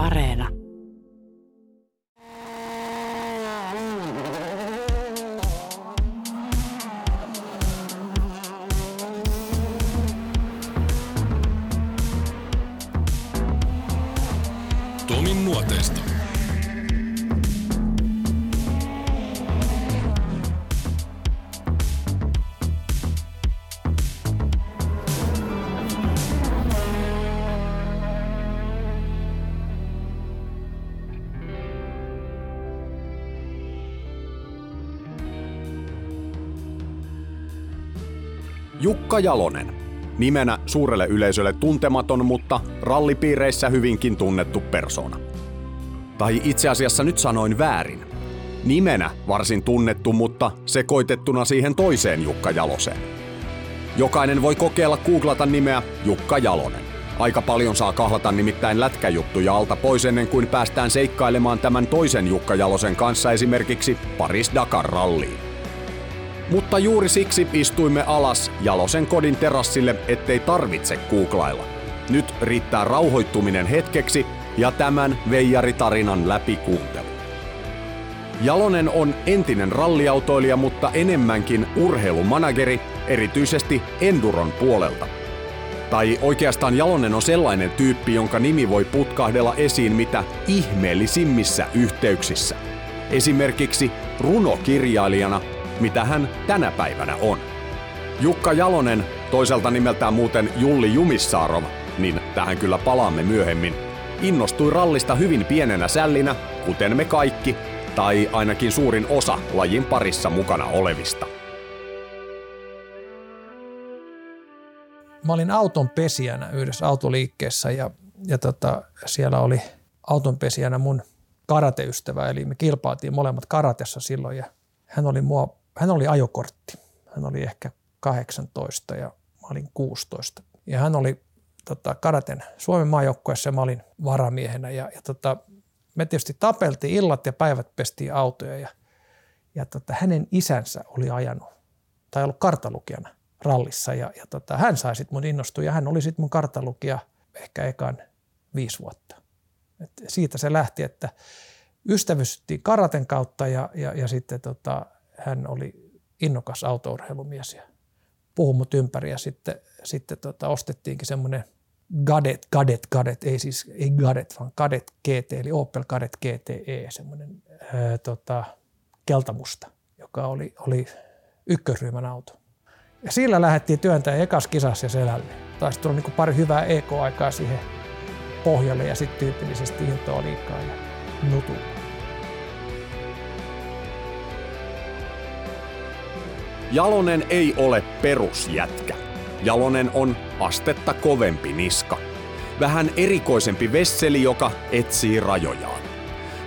Areena. Jukka Jalonen. Nimenä suurelle yleisölle tuntematon, mutta rallipiireissä hyvinkin tunnettu persona. Tai itse asiassa nyt sanoin väärin. Nimenä varsin tunnettu, mutta sekoitettuna siihen toiseen Jukka Jaloseen. Jokainen voi kokeilla googlata nimeä Jukka Jalonen. Aika paljon saa kahlata nimittäin lätkäjuttuja alta pois ennen kuin päästään seikkailemaan tämän toisen Jukka Jalosen kanssa esimerkiksi Paris Dakar ralliin. Mutta juuri siksi istuimme alas Jalosen kodin terassille, ettei tarvitse googlailla. Nyt riittää rauhoittuminen hetkeksi ja tämän veijaritarinan läpikuuntelu. Jalonen on entinen ralliautoilija, mutta enemmänkin urheilumanageri, erityisesti Enduron puolelta. Tai oikeastaan Jalonen on sellainen tyyppi, jonka nimi voi putkahdella esiin mitä ihmeellisimmissä yhteyksissä. Esimerkiksi runokirjailijana mitä hän tänä päivänä on. Jukka Jalonen, toiselta nimeltään muuten Julli Jumissaarov, niin tähän kyllä palaamme myöhemmin, innostui rallista hyvin pienenä sällinä, kuten me kaikki, tai ainakin suurin osa lajin parissa mukana olevista. Mä olin auton pesijänä yhdessä autoliikkeessä ja, ja tota, siellä oli auton pesijänä mun karateystävä, eli me kilpailtiin molemmat karatessa silloin ja hän oli mua hän oli ajokortti. Hän oli ehkä 18 ja mä olin 16. Ja hän oli tota, karaten Suomen maajoukkueessa ja mä olin varamiehenä. Ja, ja tota, me tietysti tapeltiin illat ja päivät pestiin autoja ja, ja tota, hänen isänsä oli ajanut tai ollut kartalukijana rallissa ja, ja tota, hän sai sitten mun innostua ja hän oli sitten mun kartalukija ehkä ekan viisi vuotta. Et siitä se lähti, että ystävystyttiin karaten kautta ja, ja, ja sitten tota, hän oli innokas autourheilumies ja puhui mut ympäri ja sitten, sitten tota, ostettiinkin semmoinen Gadet, Gadet, Gadet, ei siis ei Gadet, vaan Gadet GT, eli Opel Gadet GTE, semmoinen ää, tota, keltamusta, joka oli, oli ykkösryhmän auto. Ja sillä lähdettiin työntää ekas kisassa ja selälle. Taisi tulla niin pari hyvää EK-aikaa siihen pohjalle ja sitten tyypillisesti intoa liikaa ja nutulla. Jalonen ei ole perusjätkä. Jalonen on astetta kovempi niska. Vähän erikoisempi vesseli, joka etsii rajojaan.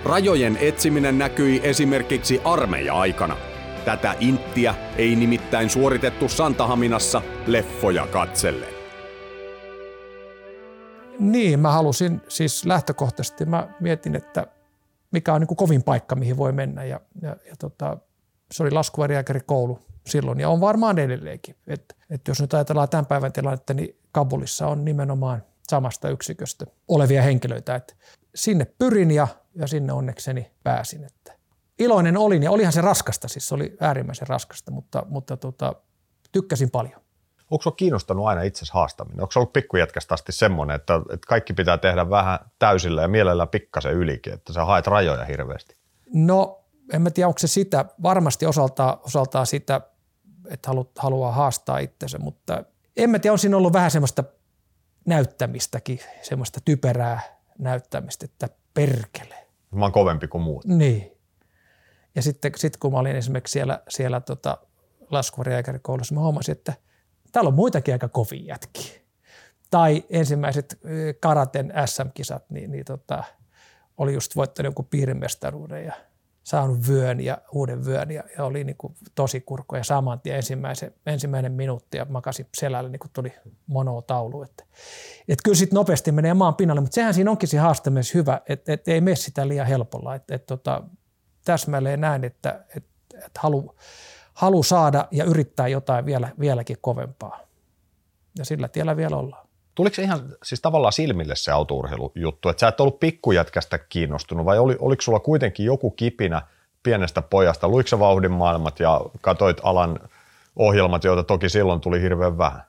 Rajojen etsiminen näkyi esimerkiksi armeija-aikana. Tätä inttiä ei nimittäin suoritettu Santahaminassa leffoja katsellen. Niin, mä halusin siis lähtökohtaisesti, mä mietin, että mikä on niin kovin paikka, mihin voi mennä. Ja, ja, ja tota, se oli laskuvarijääkärikoulu silloin ja on varmaan edelleenkin. Et, et jos nyt ajatellaan tämän päivän tilannetta, niin Kabulissa on nimenomaan samasta yksiköstä olevia henkilöitä. Et sinne pyrin ja, ja sinne onnekseni pääsin. Että iloinen olin ja olihan se raskasta, siis se oli äärimmäisen raskasta, mutta, mutta tota, tykkäsin paljon. Onko sinua kiinnostanut aina itse haastaminen? Onko se ollut pikkujätkästä asti semmoinen, että, että kaikki pitää tehdä vähän täysillä ja mielellään pikkasen ylikin, että sä haet rajoja hirveästi? No en mä tiedä, onko se sitä, varmasti osaltaan, osaltaan sitä että halu, haluaa haastaa itsensä, mutta en mä tiedä, on siinä ollut vähän semmoista näyttämistäkin, semmoista typerää näyttämistä, että perkele. Mä oon kovempi kuin muut. Niin. Ja sitten sit kun mä olin esimerkiksi siellä, siellä tota laskuvarijääkärikoulussa, mä huomasin, että täällä on muitakin aika kovia jätkiä. Tai ensimmäiset karaten SM-kisat, niin, niin tota, oli just voittanut jonkun piirimestaruuden ja – saanut vyön ja uuden vyön ja, ja oli niin kuin tosi kurkko ja saman tien ensimmäisen, ensimmäinen minuutti ja makasi selälle niin kuin tuli monotaulu. Että, et kyllä sitten nopeasti menee maan pinnalle, mutta sehän siinä onkin se haaste myös hyvä, että et ei mene sitä liian helpolla. Että et tota, täsmälleen näin, että et, et halu, halu saada ja yrittää jotain vielä, vieläkin kovempaa. Ja sillä tiellä vielä ollaan. Tuliko ihan siis tavallaan silmille se autourheilujuttu, että sä et ollut pikkujätkästä kiinnostunut vai oli, oliko sulla kuitenkin joku kipinä pienestä pojasta? Luiko sä vauhdin maailmat ja katoit alan ohjelmat, joita toki silloin tuli hirveän vähän?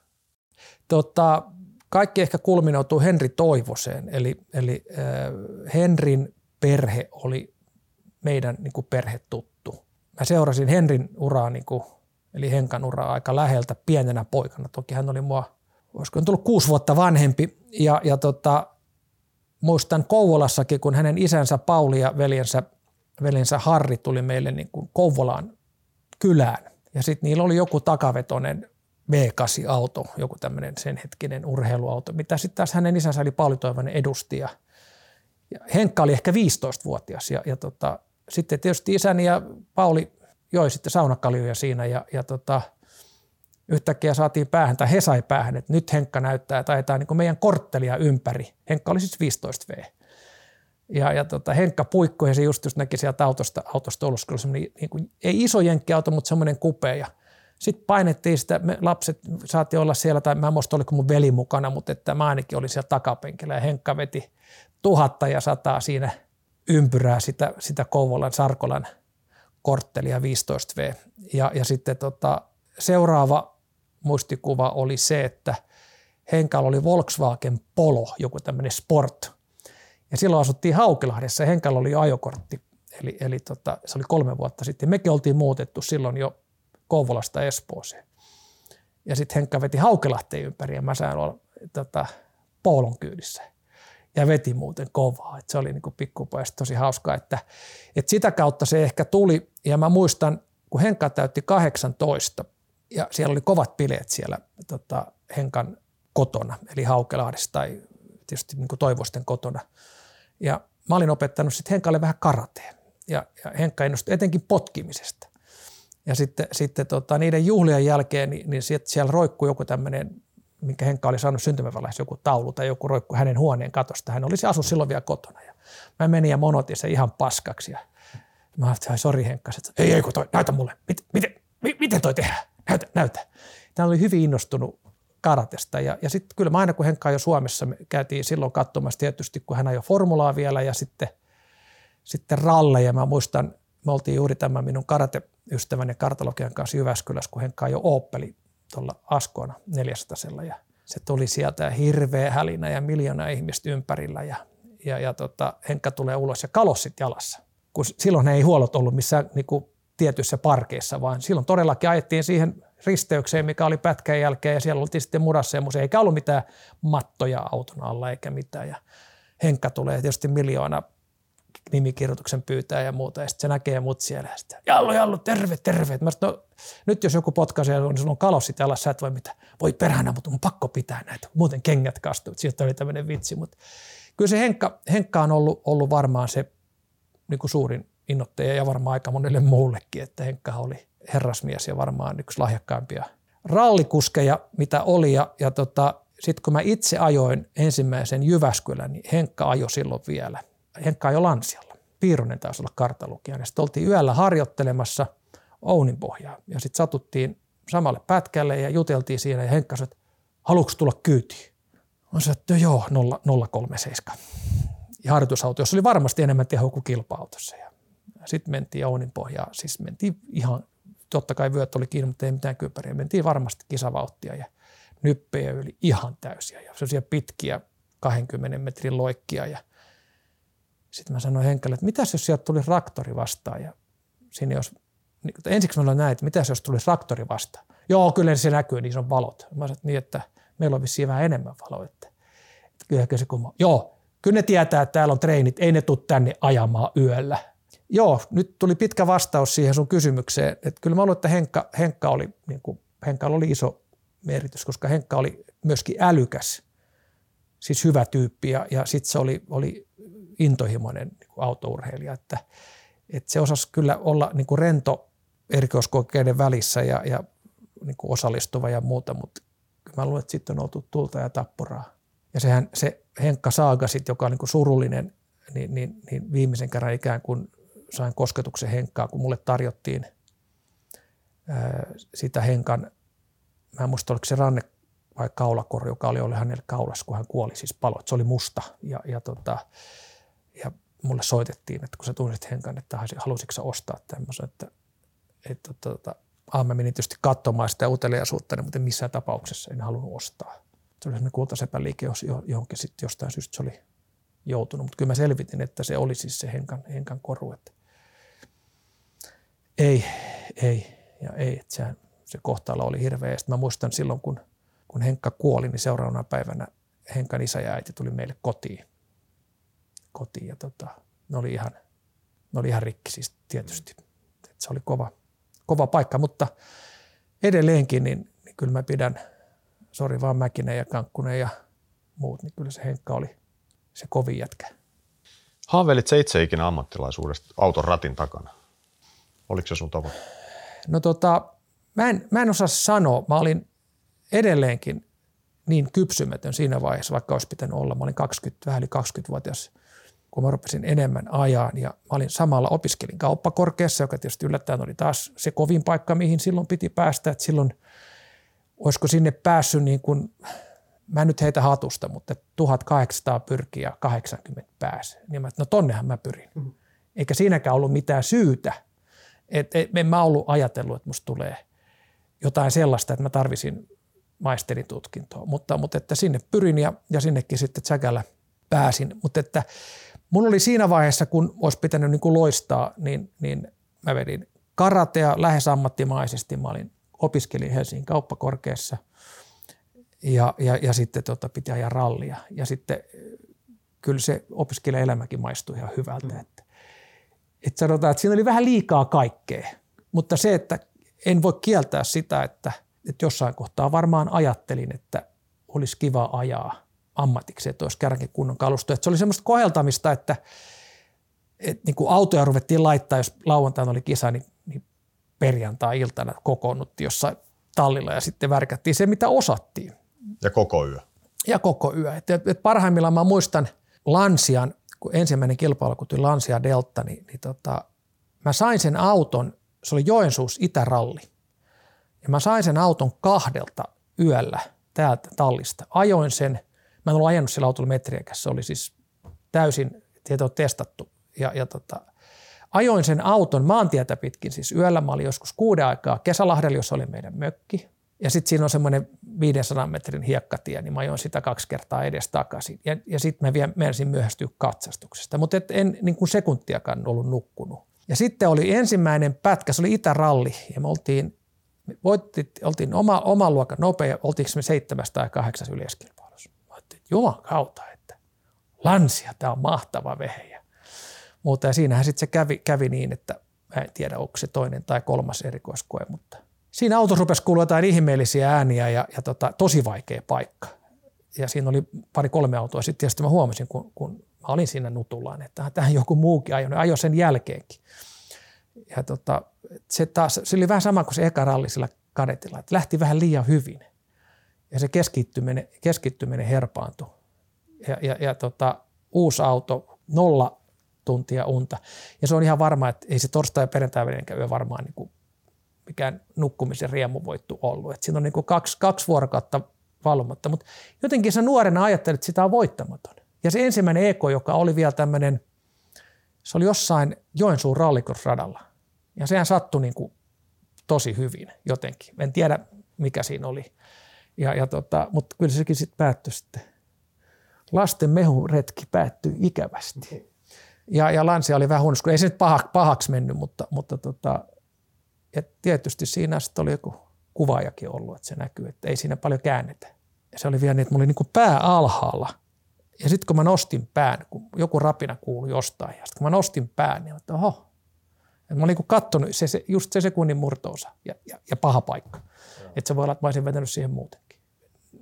Tota, kaikki ehkä kulminoutuu Henri Toivoseen, eli, eli äh, Henrin perhe oli meidän niin kuin perhetuttu. Mä seurasin Henrin uraa, niin kuin, eli Henkan uraa aika läheltä pienenä poikana. Toki hän oli mua, olisiko tullut kuusi vuotta vanhempi. Ja, ja tota, muistan Kouvolassakin, kun hänen isänsä Pauli ja veljensä, veljensä Harri tuli meille niin kuin Kouvolaan kylään. Ja sitten niillä oli joku takavetonen V8-auto, joku tämmöinen sen hetkinen urheiluauto, mitä sitten taas hänen isänsä oli Pauli Toivonen edustaja. Ja Henkka oli ehkä 15-vuotias ja, ja tota, sitten tietysti isäni ja Pauli joi sitten saunakaljuja siinä ja, ja tota, yhtäkkiä saatiin päähän, tai he sai päähän, että nyt Henkka näyttää, tai tämä niin meidän korttelia ympäri. Henkka oli siis 15V. Ja, ja tota, Henkka puikkoi ja se just, just näki sieltä autosta, autosta ollut niin kuin, ei iso jenkkiauto, mutta semmoinen kupea. Ja sitten painettiin sitä, me lapset saatiin olla siellä, tai mä muista oliko mun veli mukana, mutta että mä ainakin olin siellä takapenkillä ja Henkka veti tuhatta ja sataa siinä ympyrää sitä, sitä Kouvolan Sarkolan korttelia 15V. Ja, ja sitten tota, seuraava muistikuva oli se, että Henkalla oli Volkswagen Polo, joku tämmöinen sport. Ja silloin asuttiin Haukilahdessa ja Henkalla oli ajokortti, eli, eli tota, se oli kolme vuotta sitten. Mekin oltiin muutettu silloin jo Kouvolasta Espooseen. Ja sitten Henkka veti Haukelahteen ympäri ja mä sain olla tota, Poolon kyydissä. Ja veti muuten kovaa. Et se oli niinku pikkupojasta tosi hauskaa, että, että sitä kautta se ehkä tuli. Ja mä muistan, kun Henkka täytti 18 ja siellä oli kovat bileet siellä tota, Henkan kotona, eli Haukelahdessa tai tietysti niin Toivosten kotona. Ja mä olin opettanut sitten Henkalle vähän karateen. Ja, ja Henkka innostui etenkin potkimisesta. Ja sitten, sitten tota, niiden juhlien jälkeen, niin, niin siellä roikkui joku tämmöinen, minkä Henkka oli saanut syntymävälässä, joku taulu tai joku roikku hänen huoneen katosta. Hän olisi asunut silloin vielä kotona. Ja mä menin ja monotin se ihan paskaksi. Ja mä ajattelin, sori Henkka, että ei, ei kun toi, näytä mulle, miten, miten, miten toi tehdään, näytä, näytä. Tämä oli hyvin innostunut karatesta. Ja, ja sitten kyllä mä aina kun Henkka jo Suomessa, me käytiin silloin katsomassa tietysti, kun hän ajoi formulaa vielä ja sitten, sitten ralleja. Mä muistan, me oltiin juuri tämä minun karate ystävän ja kartalogian kanssa Jyväskylässä, kun Henkka jo Opeli tuolla Askona 400 ja se tuli sieltä hirveä hälinä ja miljoona ihmistä ympärillä ja, ja, ja tota, Henkka tulee ulos ja kalossit jalassa. Kun silloin ei huolot ollut missään niin kuin tietyissä parkeissa, vaan silloin todellakin ajettiin siihen risteykseen, mikä oli pätkän jälkeen ja siellä oltiin sitten murassa ja eikä ollut mitään mattoja auton alla eikä mitään. Ja Henkka tulee tietysti miljoona nimikirjoituksen pyytää ja muuta. Ja sitten se näkee mut siellä ja sitten, Jallu, Jallu, terve, terve. Mä sanoin, no, nyt jos joku potkaisee, niin sulla on kalossit jalas, sä et voi mitään. Voi perhana, mutta mun pakko pitää näitä. Muuten kengät kastuu. Siitä oli tämmöinen vitsi. Mutta kyllä se Henkka, Henkka on ollut, ollut varmaan se niin kuin suurin innoittaja ja varmaan aika monelle muullekin, että Henkka oli herrasmies ja varmaan yksi lahjakkaimpia rallikuskeja, mitä oli. Ja, ja tota, sitten kun mä itse ajoin ensimmäisen Jyväskylän, niin Henkka ajoi silloin vielä – Henkka jo Lansialla. Piironen taisi olla kartalukija. Ja sitten oltiin yöllä harjoittelemassa Ounin pohjaa. Ja sitten satuttiin samalle pätkälle ja juteltiin siinä. Ja Henkka sanoi, että haluatko tulla kyytiin? Mä sanoin, että joo, 037. Ja harjoitusauto, jossa oli varmasti enemmän tehoa kuin kilpa-autossa. Ja sitten mentiin Ounin pohjaa. Siis mentiin ihan, totta kai vyöt oli kiinni, mutta ei mitään kypäriä. Mentiin varmasti kisavauhtia ja nyppejä yli ihan täysiä. Ja sellaisia pitkiä 20 metrin loikkia ja – sitten mä sanoin Henkalle, että mitäs jos sieltä tuli traktori vastaan ja sinne jos, niin, ensiksi mä sanoin näin, että mitäs jos tuli traktori vastaan. Joo, kyllä se näkyy, niin se on valot. Mä sanoin, niin, että meillä on vissiin vähän enemmän valoa. Että, että kyllä se kumma. Joo, kyllä ne tietää, että täällä on treenit, ei ne tule tänne ajamaan yöllä. Joo, nyt tuli pitkä vastaus siihen sun kysymykseen. Että kyllä mä luulen, että Henkka, Henkka oli, niin kuin, Henkka oli iso merkitys, koska Henkka oli myöskin älykäs, siis hyvä tyyppi ja, ja sitten se oli, oli intohimoinen niin kuin autourheilija, että, että se osasi kyllä olla niin kuin rento erikoiskokeiden välissä ja, ja niin kuin osallistuva ja muuta, mutta mä luulen, että sitten on oltu tulta ja tappuraa. Ja sehän se Henkka Saaga sit, joka on niin kuin surullinen, niin, niin, niin viimeisen kerran ikään kuin sain kosketuksen Henkkaa, kun mulle tarjottiin ää, sitä Henkan, mä en muista oliko se ranne vai kaulakorju, joka oli, oli hänelle kaulas, kun hän kuoli, siis palo. Se oli musta ja, ja, tota, ja mulle soitettiin, että kun sä tunsit Henkan, että halusitko ostaa tämmöisen, että, että tota, ah, mä menin tietysti katsomaan sitä uteliaisuutta, mutta missään tapauksessa en halunnut ostaa. Se oli sellainen kultasepän liike, johonkin sitten jostain syystä se oli joutunut, mutta kyllä mä selvitin, että se oli siis se Henkan, Henkan koru, että ei, ei ja ei, se, se kohtalo oli hirveä. Ja mä muistan silloin, kun, kun Henkka kuoli, niin seuraavana päivänä Henkan isä ja äiti tuli meille kotiin. kotiin ja tota, ne oli ihan, ne oli ihan rikki siis tietysti. Et se oli kova, kova paikka, mutta edelleenkin niin, niin kyllä mä pidän, sori vaan Mäkinen ja Kankkunen ja muut, niin kyllä se Henkka oli se kovin jätkä. Haaveilit se itse ikinä ammattilaisuudesta auton ratin takana? Oliko se sun tavoite? No tota, mä en, mä en osaa sanoa. Mä olin edelleenkin niin kypsymätön siinä vaiheessa, vaikka olisi pitänyt olla. Mä olin 20, vähän yli 20-vuotias, kun mä rupesin enemmän ajaan. Ja mä olin samalla opiskelin kauppakorkeassa, joka tietysti yllättäen oli taas se kovin paikka, mihin silloin piti päästä. Että silloin olisiko sinne päässyt niin kuin, mä en nyt heitä hatusta, mutta 1800 pyrkiä 80 pääsi. Niin mä, no tonnehan mä pyrin. Mm-hmm. Eikä siinäkään ollut mitään syytä – et, et, en mä ollut ajatellut, että musta tulee jotain sellaista, että mä tarvisin maisteritutkintoa, mutta, mutta että sinne pyrin ja, ja sinnekin sitten tsäkällä pääsin. Mutta että mun oli siinä vaiheessa, kun olisi pitänyt niin kuin loistaa, niin, niin mä vedin karatea lähes ammattimaisesti. Mä olin, opiskelin Helsingin kauppakorkeassa ja, ja, ja sitten tota, piti ajaa rallia. Ja sitten kyllä se opiskelijaelämäkin maistui ihan hyvältä. Mm. Että että sanotaan, että siinä oli vähän liikaa kaikkea. Mutta se, että en voi kieltää sitä, että, että jossain kohtaa varmaan ajattelin, että olisi kiva ajaa ammatiksi, että olisi kärki kunnon kalusto. Että se oli semmoista koheltamista, että, että niin kuin autoja ruvettiin laittaa, jos lauantaina oli kisa, niin, niin perjantai-iltana kokoonnuttiin jossain tallilla ja sitten värkättiin se, mitä osattiin. Ja koko yö. Ja koko yö. Et, et parhaimmillaan mä muistan Lansian kun ensimmäinen kilpailu, kun tuli Lancia Delta, niin, niin tota, mä sain sen auton, se oli Joensuus Itäralli. Ja mä sain sen auton kahdelta yöllä täältä tallista. Ajoin sen, mä en ollut ajanut sillä autolla metriäkäs, se oli siis täysin tieto testattu. Ja, ja tota, ajoin sen auton maantietä pitkin, siis yöllä mä olin joskus kuuden aikaa Kesälahdella, jossa oli meidän mökki. Ja sitten siinä on semmoinen 500 metrin hiekkatie, niin mä ajoin sitä kaksi kertaa edes takaisin. Ja, ja sitten mä vielä menisin myöhästyä katsastuksesta, mutta en niin kuin sekuntiakaan ollut nukkunut. Ja sitten oli ensimmäinen pätkä, se oli Itäralli, ja me oltiin, me voitti, oltiin oma, oma luokan nopea, oltiinko me seitsemäs tai kahdeksas yleiskilpailussa. Mä ajattelin, että juman kautta, että lansia, tämä on mahtava vehe. Mutta ja siinähän sitten se kävi, kävi niin, että mä en tiedä, onko se toinen tai kolmas erikoiskoe, mutta siinä autossa rupesi kuulua jotain ihmeellisiä ääniä ja, ja tota, tosi vaikea paikka. Ja siinä oli pari kolme autoa. Sitten tietysti mä huomasin, kun, kun mä olin siinä nutullaan, että tähän joku muukin ajoi, ajoi sen jälkeenkin. Ja tota, se, taas, se oli vähän sama kuin se eka ralli sillä kadetilla, että lähti vähän liian hyvin. Ja se keskittyminen, keskittyminen herpaantui. Ja, ja, ja tota, uusi auto, nolla tuntia unta. Ja se on ihan varma, että ei se torstai- ja perjantai yö varmaan niin kuin mikään nukkumisen riemuvoittu ollut. Et siinä on niin kuin kaksi, kaksi vuorokautta valvomatta, mutta jotenkin sä nuorena ajattelit, että sitä on voittamaton. Ja se ensimmäinen eko, joka oli vielä tämmöinen, se oli jossain Joensuun rallikrosradalla. Ja sehän sattui niin kuin tosi hyvin jotenkin. En tiedä, mikä siinä oli. Ja, ja tota, mutta kyllä sekin sitten päättyi sitten. Lasten mehuretki päättyi ikävästi. Ja, ja Lansi oli vähän huono, ei se nyt pahaksi mennyt, mutta, mutta tota, ja tietysti siinä sitten oli joku kuvaajakin ollut, että se näkyy, että ei siinä paljon käännetä. Ja se oli vielä niin, että mulla oli niin kuin pää alhaalla. Ja sitten kun mä nostin pään, kun joku rapina kuului jostain, ja sitten kun mä nostin pään, niin että oho. Ja mä olin niin katsonut se, se, just se sekunnin murtoosa ja, ja, ja paha paikka. Että se voi olla, että mä olisin vetänyt siihen muutenkin.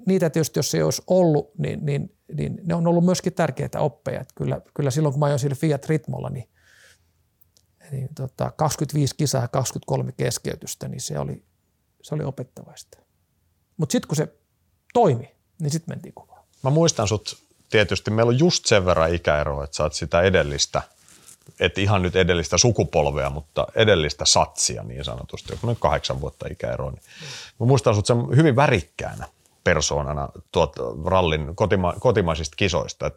Niitä tietysti, jos se olisi ollut, niin, niin, niin ne on ollut myöskin tärkeitä oppeja. Että kyllä, kyllä silloin, kun mä ajoin sillä Fiat Ritmolla, niin niin tota, 25 kisaa ja 23 keskeytystä, niin se oli, se oli opettavaista. Mutta sitten kun se toimi, niin sitten mentiin kovaa. Mä muistan sut tietysti, meillä on just sen verran ikäeroa, että sä oot sitä edellistä, et ihan nyt edellistä sukupolvea, mutta edellistä satsia niin sanotusti, joku noin kahdeksan vuotta ikäeroa. Niin mä muistan sut sen hyvin värikkäänä. Persoonana tuot rallin kotima, kotimaisista kisoista. Et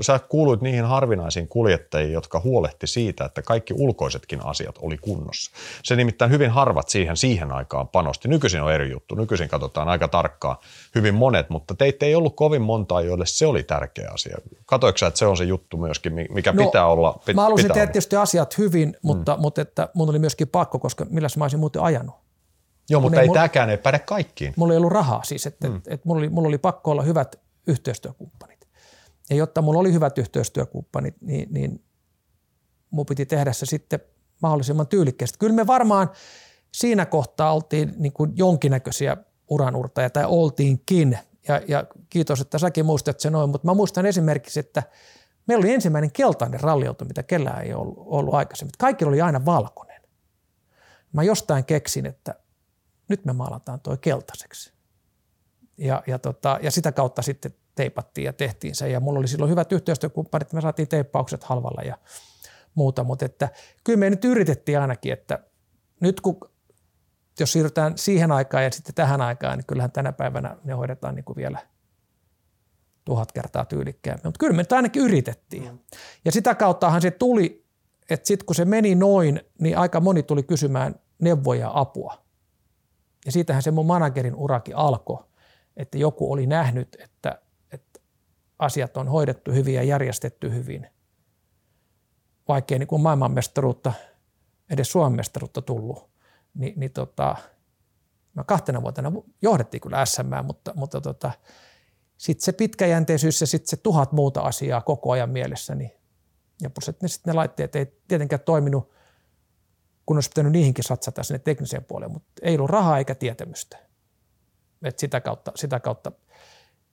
sä kuuluit niihin harvinaisiin kuljettajiin, jotka huolehti siitä, että kaikki ulkoisetkin asiat oli kunnossa. Se nimittäin hyvin harvat siihen siihen aikaan panosti. Nykyisin on eri juttu. Nykyisin katsotaan aika tarkkaan hyvin monet, mutta teitä ei ollut kovin montaa, joille se oli tärkeä asia. Katoiko että se on se juttu myöskin, mikä no, pitää olla? Pit, mä halusin tehdä tietysti asiat hyvin, mutta, mm. mutta että mun oli myöskin pakko, koska millä mä olisin muuten ajanut. Joo, mutta ei, ei tämäkään ei päde kaikkiin. Mulla ei ollut rahaa siis, että mm. et, et mulla, oli, mulla oli pakko olla hyvät yhteistyökumppanit. Ja jotta mulla oli hyvät yhteistyökumppanit, niin, niin mun piti tehdä se sitten mahdollisimman tyylikkästi. Kyllä me varmaan siinä kohtaa oltiin niin kuin jonkinnäköisiä uranurtajia tai oltiinkin. Ja, ja kiitos, että säkin muistat sen noin, mutta mä muistan esimerkiksi, että meillä oli ensimmäinen keltainen ralliauto, mitä kellään ei ollut, ollut aikaisemmin. Kaikilla oli aina valkoinen. Mä jostain keksin, että nyt me maalataan toi keltaiseksi. Ja, ja, tota, ja sitä kautta sitten teipattiin ja tehtiin se. Ja mulla oli silloin hyvät yhteistyökumppanit, me saatiin teippaukset halvalla ja muuta. Mutta että kyllä me nyt yritettiin ainakin, että nyt kun jos siirrytään siihen aikaan ja sitten tähän aikaan, niin kyllähän tänä päivänä ne hoidetaan niin kuin vielä tuhat kertaa tyylikkäämmin. Mutta kyllä me nyt ainakin yritettiin. Mm. Ja sitä kauttahan se tuli, että sitten kun se meni noin, niin aika moni tuli kysymään neuvoja ja apua. Ja siitähän se mun managerin urakin alkoi, että joku oli nähnyt, että, että asiat on hoidettu hyvin ja järjestetty hyvin. Vaikkei niin kuin maailmanmestaruutta, edes Suomen mestaruutta tullut, niin, niin tota, mä kahtena vuotena johdettiin kyllä SM, mutta, mutta tota, sitten se pitkäjänteisyys ja sitten se tuhat muuta asiaa koko ajan mielessäni. Ja plus, että ne, sit ne laitteet ei tietenkään toiminut kun olisi pitänyt niihinkin satsata sinne tekniseen puoleen, mutta ei ollut rahaa eikä tietämystä. Et sitä, kautta, sitä kautta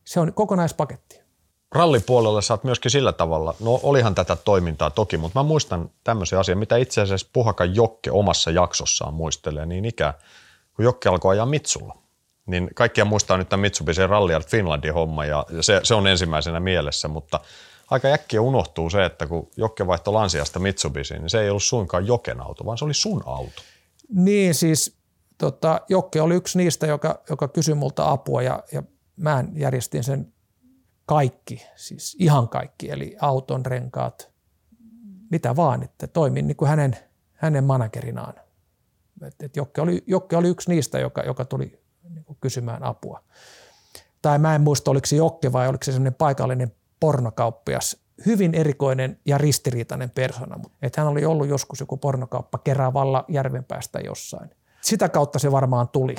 se on kokonaispaketti. Rallipuolella saat myöskin sillä tavalla, no olihan tätä toimintaa toki, mutta mä muistan tämmöisen asian, mitä itse asiassa Puhakan Jokke omassa jaksossaan muistelee niin ikään, kun Jokke alkoi ajaa Mitsulla. Niin kaikkia muistaa nyt tämän Mitsubishi Rally Finlandin homma ja se, se on ensimmäisenä mielessä, mutta – aika äkkiä unohtuu se, että kun Jokke vaihtoi Lansiasta Mitsubishiin, niin se ei ollut suinkaan Joken auto, vaan se oli sun auto. Niin siis tota, Jokke oli yksi niistä, joka, joka kysyi multa apua ja, ja mä järjestin sen kaikki, siis ihan kaikki, eli auton renkaat, mitä vaan, että toimin niin kuin hänen, hänen managerinaan. Et, et Jokke, oli, Jokke oli yksi niistä, joka, joka tuli niin kuin kysymään apua. Tai mä en muista, oliko se Jokke vai oliko se sellainen paikallinen pornokauppias, hyvin erikoinen ja ristiriitainen persona. Että hän oli ollut joskus joku pornokauppa Keravalla järvenpäästä jossain. Sitä kautta se varmaan tuli.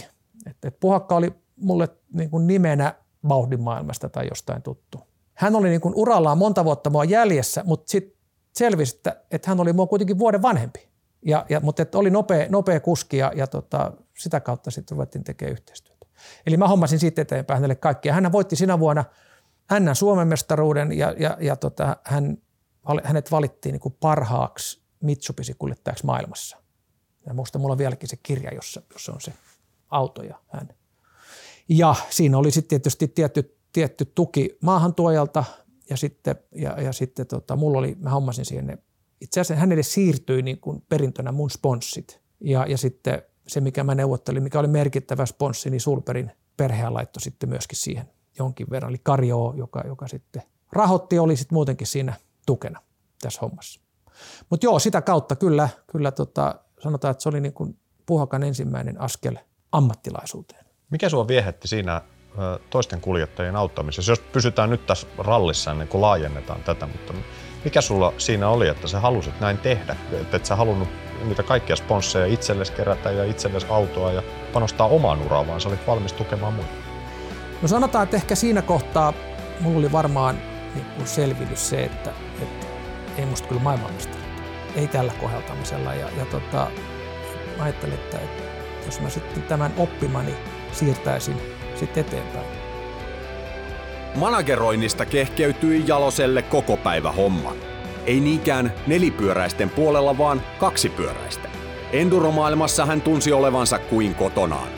että et Puhakka oli mulle niin kuin nimenä vauhdin maailmasta tai jostain tuttu. Hän oli niin kuin urallaan monta vuotta mua jäljessä, mutta sitten selvisi, että, että hän oli mua kuitenkin vuoden vanhempi. Ja, ja, mutta että oli nopea, nopea kuski ja, ja tota, sitä kautta sitten ruvettiin tekemään yhteistyötä. Eli mä hommasin sitten eteenpäin hänelle kaikkia. Hän voitti sinä vuonna – Hän Suomen mestaruuden ja, ja, ja tota, hän, hänet valittiin niin kuin parhaaksi Mitsubishi-kuljettajaksi maailmassa. Ja muista mulla on vieläkin se kirja, jossa, jossa on se auto ja hän. Ja siinä oli sitten tietysti tietty, tietty tuki maahantuojalta ja sitten, ja, ja sitten tota, mulla oli, mä hommasin siihen itse asiassa hänelle siirtyi niin kuin perintönä mun sponssit. Ja, ja sitten se, mikä mä neuvottelin, mikä oli merkittävä sponssi, niin Sulperin perheä laittoi sitten myöskin siihen jonkin verran, eli Karjo, joka, joka sitten rahoitti, oli sitten muutenkin siinä tukena tässä hommassa. Mutta joo, sitä kautta kyllä, kyllä tota, sanotaan, että se oli niin kuin Puhakan ensimmäinen askel ammattilaisuuteen. Mikä sua viehätti siinä toisten kuljettajien auttamisessa? Jos pysytään nyt tässä rallissa ennen kuin laajennetaan tätä, mutta mikä sulla siinä oli, että sä halusit näin tehdä? Että et sä halunnut niitä kaikkia sponsseja itsellesi kerätä ja itsellesi autoa ja panostaa omaan uraan, vaan sä olit valmis tukemaan muita? No sanotaan, että ehkä siinä kohtaa mulla oli varmaan niin selvitys se, että, että ei musta kyllä maailmanmestari. Ei tällä koheltamisella. Ja, ja tota, mä ajattelin, että, että jos mä sitten tämän oppimani siirtäisin sitten eteenpäin. Manageroinnista kehkeytyi Jaloselle koko päivä homma. Ei niinkään nelipyöräisten puolella, vaan kaksipyöräistä. Enduromaailmassa hän tunsi olevansa kuin kotonaan.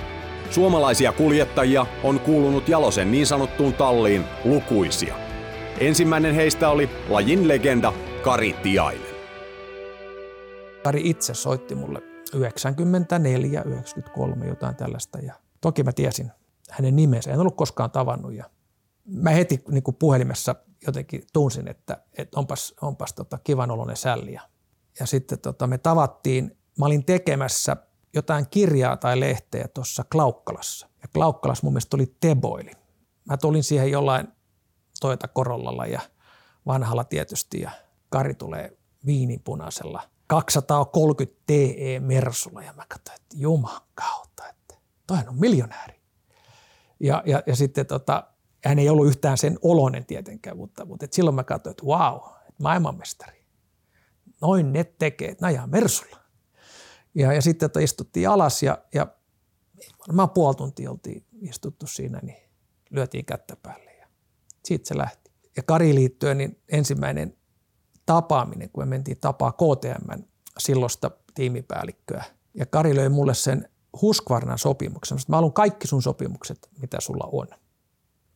Suomalaisia kuljettajia on kuulunut Jalosen niin sanottuun talliin lukuisia. Ensimmäinen heistä oli lajin legenda Kari Tiainen. Kari itse soitti mulle 94, 93 jotain tällaista ja toki mä tiesin hänen nimensä. En ollut koskaan tavannut ja mä heti niin kuin puhelimessa jotenkin tunsin, että, että onpas, onpas tota kivan oloinen sälli. Ja sitten tota, me tavattiin, mä olin tekemässä jotain kirjaa tai lehteä tuossa Klaukkalassa. Ja Klaukkalassa mun mielestä oli Teboili. Mä tulin siihen jollain Toyota Corollalla ja vanhalla tietysti ja Kari tulee viinipunaisella 230 TE Mersulla ja mä katsoin, että juman kautta, että toihan on miljonääri. Ja, ja, ja sitten tota, hän ei ollut yhtään sen oloinen tietenkään, mutta, mutta et silloin mä katsoin, että wow, maailmanmestari. Noin ne tekee, että najaa Mersulla. Ja, ja sitten että istuttiin alas ja, ja varmaan puoli tuntia oltiin istuttu siinä, niin lyötiin kättä päälle ja siitä se lähti. Ja Kari liittyen, niin ensimmäinen tapaaminen, kun me mentiin tapaa KTM silloista tiimipäällikköä. Ja Kari löi mulle sen Husqvarnan sopimuksen. Mä haluan kaikki sun sopimukset, mitä sulla on.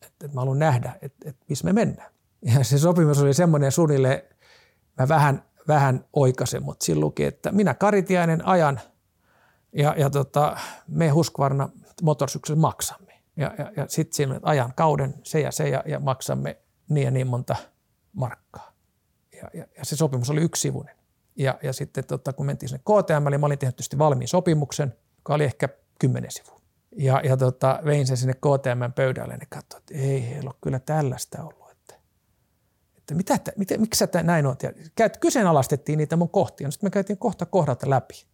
Että et mä haluan nähdä, että et missä me mennään. Ja se sopimus oli semmoinen suunnilleen, mä vähän, vähän oikaisen, mutta siinä luki, että minä Karitiainen ajan ja, ja tota, me Husqvarna motorsyksellä maksamme. Ja, ja, ja sitten siinä ajan kauden se ja se ja, ja maksamme niin ja niin monta markkaa. Ja, ja, ja se sopimus oli yksivuinen. Ja, ja sitten tota, kun mentiin sinne KTM, niin mä olin tehnyt tietysti valmiin sopimuksen, joka oli ehkä kymmenen sivua. Ja, ja tota, vein sen sinne KTM pöydälle ja katsoin, että ei heillä ole kyllä tällaista ollut. Että, mitä, mitä, miksi sä näin oot? Ja kyseenalaistettiin niitä mun kohtia. No sitten me käytiin kohta kohdalta läpi.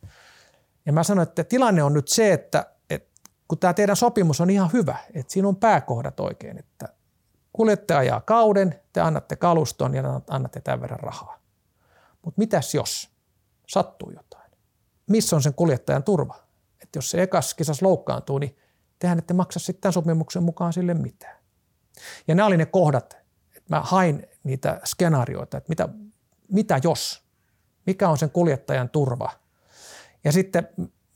Ja mä sanoin, että tilanne on nyt se, että, että kun tämä teidän sopimus on ihan hyvä, että siinä on pääkohdat oikein, että kuljette ajaa kauden, te annatte kaluston ja annatte tämän verran rahaa. Mutta mitäs jos sattuu jotain? Missä on sen kuljettajan turva? Että jos se ekas kisas loukkaantuu, niin tehän ette maksa sitten tämän sopimuksen mukaan sille mitään. Ja nämä oli ne kohdat, että mä hain niitä skenaarioita, että mitä, mitä jos, mikä on sen kuljettajan turva. Ja sitten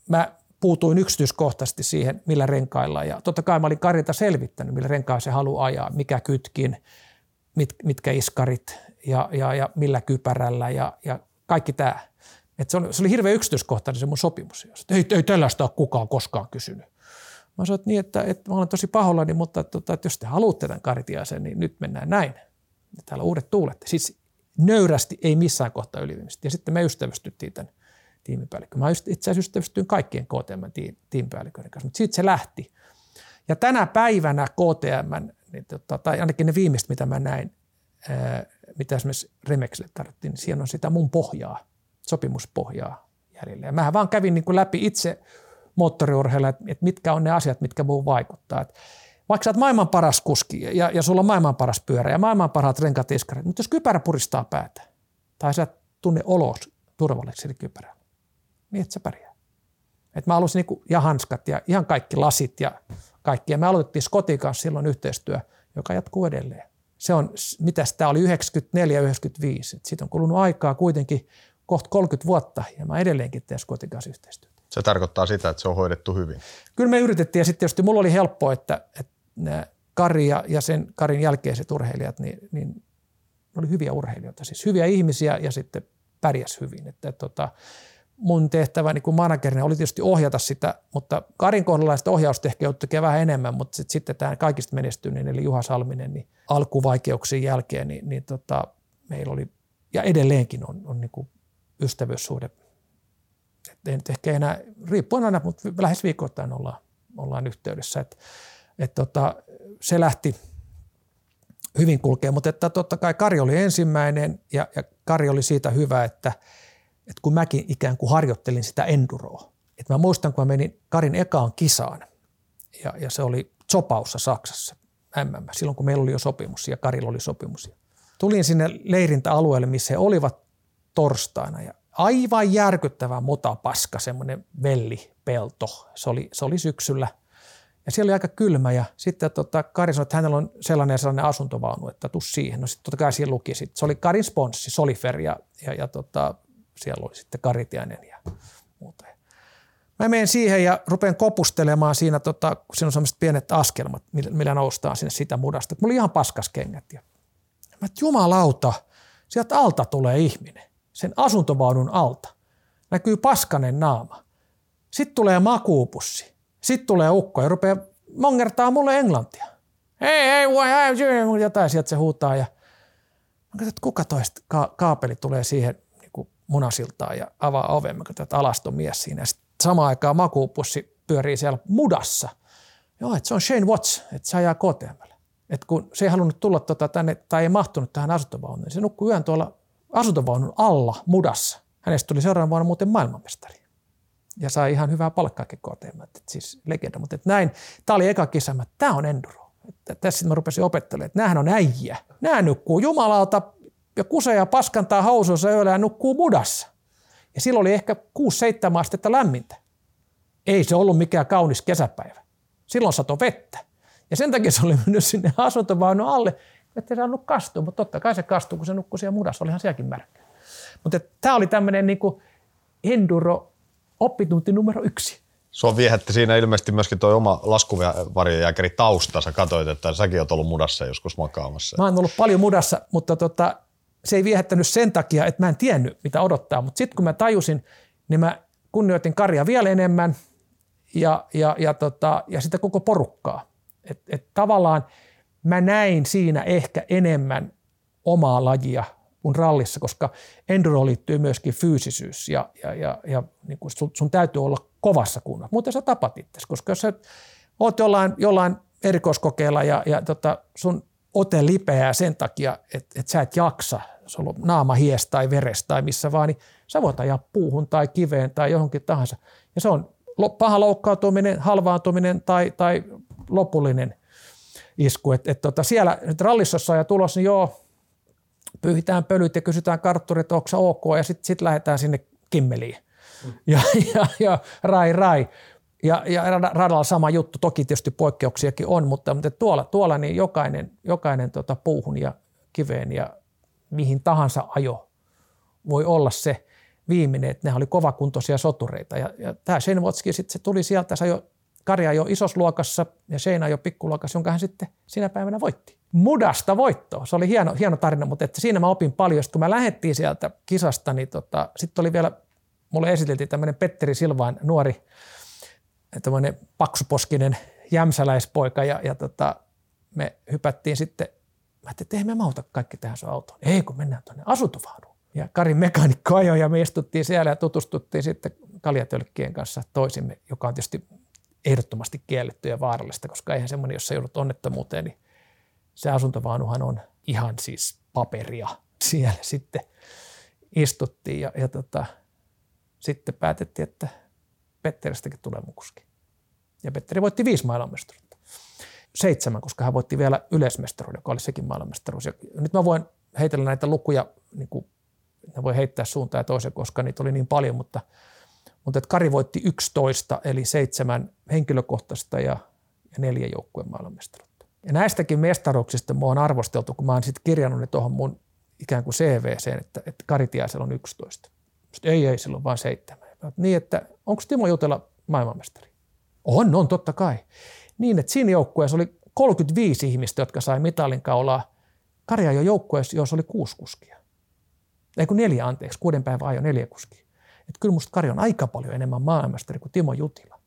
mä puutuin yksityiskohtaisesti siihen, millä renkailla. Ja totta kai mä olin Karilta selvittänyt, millä renkailla se haluaa ajaa, mikä kytkin, mit, mitkä iskarit ja, ja, ja millä kypärällä ja, ja kaikki tämä. Et se, oli, se oli hirveän yksityiskohtainen se mun sopimus. Ei, ei tällaista ole kukaan koskaan kysynyt. Mä sanoin, että, niin, että, että mä olen tosi pahollani, mutta tota, että jos te haluatte tämän Karitiaisen, niin nyt mennään näin. Täällä uudet tuulet. Siis nöyrästi ei missään kohtaa yliviimistä. Ja sitten me ystävystyttiin tämän tiimipäällikkö. Mä itse asiassa ystävystyin kaikkien KTM-tiimipäälliköiden kanssa, mutta siitä se lähti. Ja tänä päivänä KTM, niin tota, tai ainakin ne viimeistä, mitä mä näin, ää, mitä esimerkiksi Remexille tarvittiin, niin siellä on sitä mun pohjaa, sopimuspohjaa jäljellä. Ja mä vaan kävin niin kuin läpi itse moottoriurheilla, että, mitkä on ne asiat, mitkä muu vaikuttaa. Että vaikka sä oot maailman paras kuski ja, ja sulla on maailman paras pyörä ja maailman parhaat renkaat iskarit, mutta jos kypärä puristaa päätä tai sä tunne olos turvalliseksi kypärä, niin et sä pärjää. Et mä halusin niin ja hanskat ja ihan kaikki lasit ja kaikki. Ja me aloitettiin Scotin kanssa silloin yhteistyö, joka jatkuu edelleen. Se on, mitä tämä oli 94-95. Siitä on kulunut aikaa kuitenkin kohta 30 vuotta ja mä edelleenkin teen Scotin kanssa yhteistyötä. Se tarkoittaa sitä, että se on hoidettu hyvin. Kyllä me yritettiin ja sitten tietysti mulla oli helppo, että, että Kari ja, ja sen Karin jälkeiset urheilijat, niin, niin ne oli hyviä urheilijoita, siis hyviä ihmisiä ja sitten pärjäs hyvin. Että, että, tota, mun tehtävä niin kuin managerina oli tietysti ohjata sitä, mutta Karin kohdalla sitä ohjausta ehkä tekemään vähän enemmän, mutta sit, sitten tämä kaikista menestyneen, eli Juha Salminen, niin alkuvaikeuksien jälkeen, niin, niin tota, meillä oli, ja edelleenkin on, on niin kuin ystävyyssuhde. Et ei nyt ehkä enää, riippuen aina, mutta lähes viikoittain ollaan, ollaan yhteydessä. Et, et tota, se lähti hyvin kulkee, mutta että totta kai Kari oli ensimmäinen ja, ja Kari oli siitä hyvä, että – että kun mäkin ikään kuin harjoittelin sitä enduroa. Että mä muistan, kun mä menin Karin ekaan kisaan ja, ja se oli Zopaussa Saksassa, MM, silloin kun meillä oli jo sopimus ja Karilla oli sopimus. Tulin sinne leirintäalueelle, missä he olivat torstaina ja aivan järkyttävä motapaska, semmoinen vellipelto. Se oli, se oli syksyllä ja siellä oli aika kylmä ja sitten tota, Kari sanoi, että hänellä on sellainen ja sellainen asuntovaunu, että tuu siihen. No sitten totta kai siellä luki sit. Se oli Karin sponssi, Solifer ja, ja, ja tota, siellä oli sitten Karitiainen ja muuta. Mä menen siihen ja rupean kopustelemaan siinä, tota, kun siinä on sellaiset pienet askelmat, millä noustaan sinne sitä mudasta. Mulla oli ihan paskas kengät. Ja mä että jumalauta, sieltä alta tulee ihminen, sen asuntovaunun alta. Näkyy paskanen naama. Sitten tulee makuupussi. Sitten tulee ukko ja rupeaa mongertaa mulle englantia. Hei, hei, hei, jotain sieltä se huutaa ja mä katsoin, että kuka toista ka- kaapeli tulee siihen niin munasiltaan ja avaa oven. Mä katsoin, että alaston mies siinä. Ja sitten samaan aikaan makuupussi pyörii siellä mudassa. Joo, että se on Shane Watts, että se ajaa KTML. Että kun se ei halunnut tulla tota tänne tai ei mahtunut tähän asuntovaunuun, niin se nukkui yön tuolla asuntovaunun alla mudassa. Hänestä tuli seuraavana vuonna muuten maailmanmestari. Ja sai ihan hyvää palkkaakin KTM, että siis legenda. Mutta että näin, tämä oli eka kisa, että tämä on enduro. Että tässä mä rupesin opettelemaan, että näähän on äijä. Nämä nukkuu jumalauta ja kuseja paskantaa hausuissa yöllä ja nukkuu mudassa. Ja silloin oli ehkä 6-7 astetta lämmintä. Ei se ollut mikään kaunis kesäpäivä. Silloin sato vettä. Ja sen takia se oli mennyt sinne asuntovaunun alle, että ei saanut kastua, mutta totta kai se kastuu, kun se nukkui siellä mudassa, olihan sielläkin märkä. Mutta tämä oli tämmöinen niin enduro oppitunti numero yksi. Sua viehätti siinä ilmeisesti myöskin tuo oma laskuvarjojääkäri tausta. Sä katsoit, että säkin oot ollut mudassa joskus makaamassa. Mä oon ollut paljon mudassa, mutta tota, se ei viehättänyt sen takia, että mä en tiennyt, mitä odottaa. Mutta sitten kun mä tajusin, niin mä kunnioitin Karja vielä enemmän ja, ja, ja, tota, ja sitä koko porukkaa. Et, et tavallaan mä näin siinä ehkä enemmän omaa lajia kuin rallissa, koska enduro liittyy myöskin fyysisyys ja, ja, ja, ja niin kuin sun, sun täytyy olla kovassa kunnossa. Muuten sä tapat itse, koska jos sä oot jollain, jollain erikoiskokeilla ja, ja tota, sun ote lipeää sen takia, että, että sä et jaksa, sulla on naama hies tai veres tai missä vaan, niin sä voit ajaa puuhun tai kiveen tai johonkin tahansa. Ja se on paha loukkaantuminen, halvaantuminen tai, tai lopullinen isku. Et, et tota, siellä rallissossa ja tulos, niin joo, pyyhitään pölyt ja kysytään kartturit, onko se ok, ja sitten sit lähdetään sinne kimmeliin. Mm. Ja, ja, ja rai rai. Ja, ja radalla sama juttu, toki tietysti poikkeuksiakin on, mutta, mutta tuolla, tuolla niin jokainen, jokainen tota puuhun ja kiveen ja mihin tahansa ajo voi olla se viimeinen, että ne oli kovakuntoisia sotureita. Ja, ja tämä Shenvotski sitten se tuli sieltä, se jo Karja jo isosluokassa ja Sheina jo pikkuluokassa, jonka hän sitten sinä päivänä voitti. Mudasta voittoa. Se oli hieno, hieno tarina, mutta että siinä mä opin paljon. Sitten kun mä lähdettiin sieltä kisasta, niin tota, sitten oli vielä, mulle esiteltiin tämmöinen Petteri Silvain nuori, tämmöinen paksuposkinen jämsäläispoika ja, ja tota, me hypättiin sitten, mä ajattelin, että me mauta kaikki tähän sun autoon. Ei, kun mennään tuonne asuntuvaunuun. Ja Karin mekaanikko ajoi ja me istuttiin siellä ja tutustuttiin sitten kaljatölkkien kanssa toisimme, joka on tietysti ehdottomasti kielletty ja vaarallista, koska eihän semmoinen, jos sä joudut onnettomuuteen, niin se asuntovaunuhan on ihan siis paperia. Siellä sitten istuttiin ja, ja tota, sitten päätettiin, että Petteristäkin tulee mukuski. Ja Petteri voitti viisi maailmanmestaruutta. Seitsemän, koska hän voitti vielä yleismestaruuden, joka oli sekin maailmanmestaruus. Ja nyt mä voin heitellä näitä lukuja, niin kuin, ne voi heittää suuntaan ja toiseen, koska niitä oli niin paljon, mutta – mutta että Kari voitti 11, eli seitsemän henkilökohtaista ja, ja neljä joukkueen maailmanmestaruutta. Ja näistäkin mestaruuksista mua on arvosteltu, kun mä oon sitten kirjannut ne tuohon mun ikään kuin CVC, että, että Kari Tiaisella on 11. Sitten ei, ei, sillä on vain seitsemän. Niin, että onko Timo Jutela maailmanmestari? On, on, totta kai. Niin, että siinä joukkueessa oli 35 ihmistä, jotka sai mitalin kaulaa. Kari ajoi joukkueessa, jossa oli kuusi kuskia. Ei kun neljä, anteeksi, kuuden päivän ajo neljä kuskia. Että kyllä musta Kari on aika paljon enemmän maailmastari kuin Timo Jutila.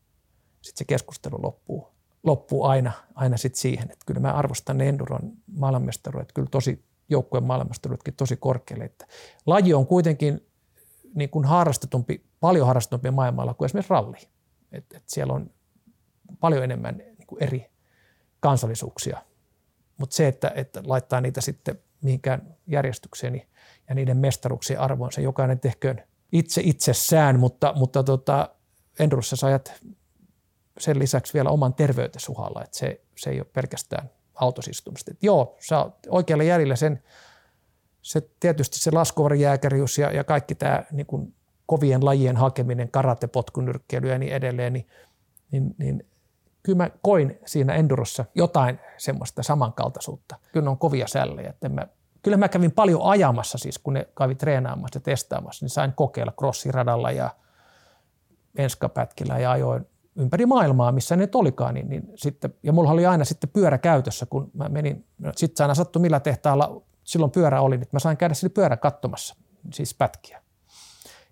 Sitten se keskustelu loppuu, loppuu aina, aina sit siihen, että kyllä mä arvostan ne Enduron maailmanmestaruudet kyllä tosi joukkueen maailmanmestaruudetkin tosi korkealle. Että laji on kuitenkin niin kuin harrastetumpi, paljon harrastetumpi maailmalla kuin esimerkiksi ralli. Et, et siellä on paljon enemmän niin kuin eri kansallisuuksia. Mutta se, että, että laittaa niitä sitten mihinkään järjestykseen ja niiden mestaruuksien arvoon, se jokainen tehköön itse itsessään, mutta, mutta tota, Endurossa sä ajat sen lisäksi vielä oman terveytesi uhalla, että se, se ei ole pelkästään autosistumista. Että joo, sä oot oikealla jäljellä sen, se, tietysti se laskuvarijääkärius ja, ja kaikki tämä niin kovien lajien hakeminen, karate, potkunyrkkeily ja niin edelleen, niin, niin, niin kyllä mä koin siinä Endurossa jotain semmoista samankaltaisuutta. Kyllä ne on kovia sällejä, että en mä kyllä mä kävin paljon ajamassa siis, kun ne kävi treenaamassa ja testaamassa, niin sain kokeilla crossiradalla ja enskapätkillä ja ajoin ympäri maailmaa, missä ne olikaan. Niin, niin sitten, ja mulla oli aina sitten pyörä käytössä, kun mä menin, no sitten aina sattui millä tehtaalla silloin pyörä oli, niin mä sain käydä sille pyörä katsomassa, siis pätkiä.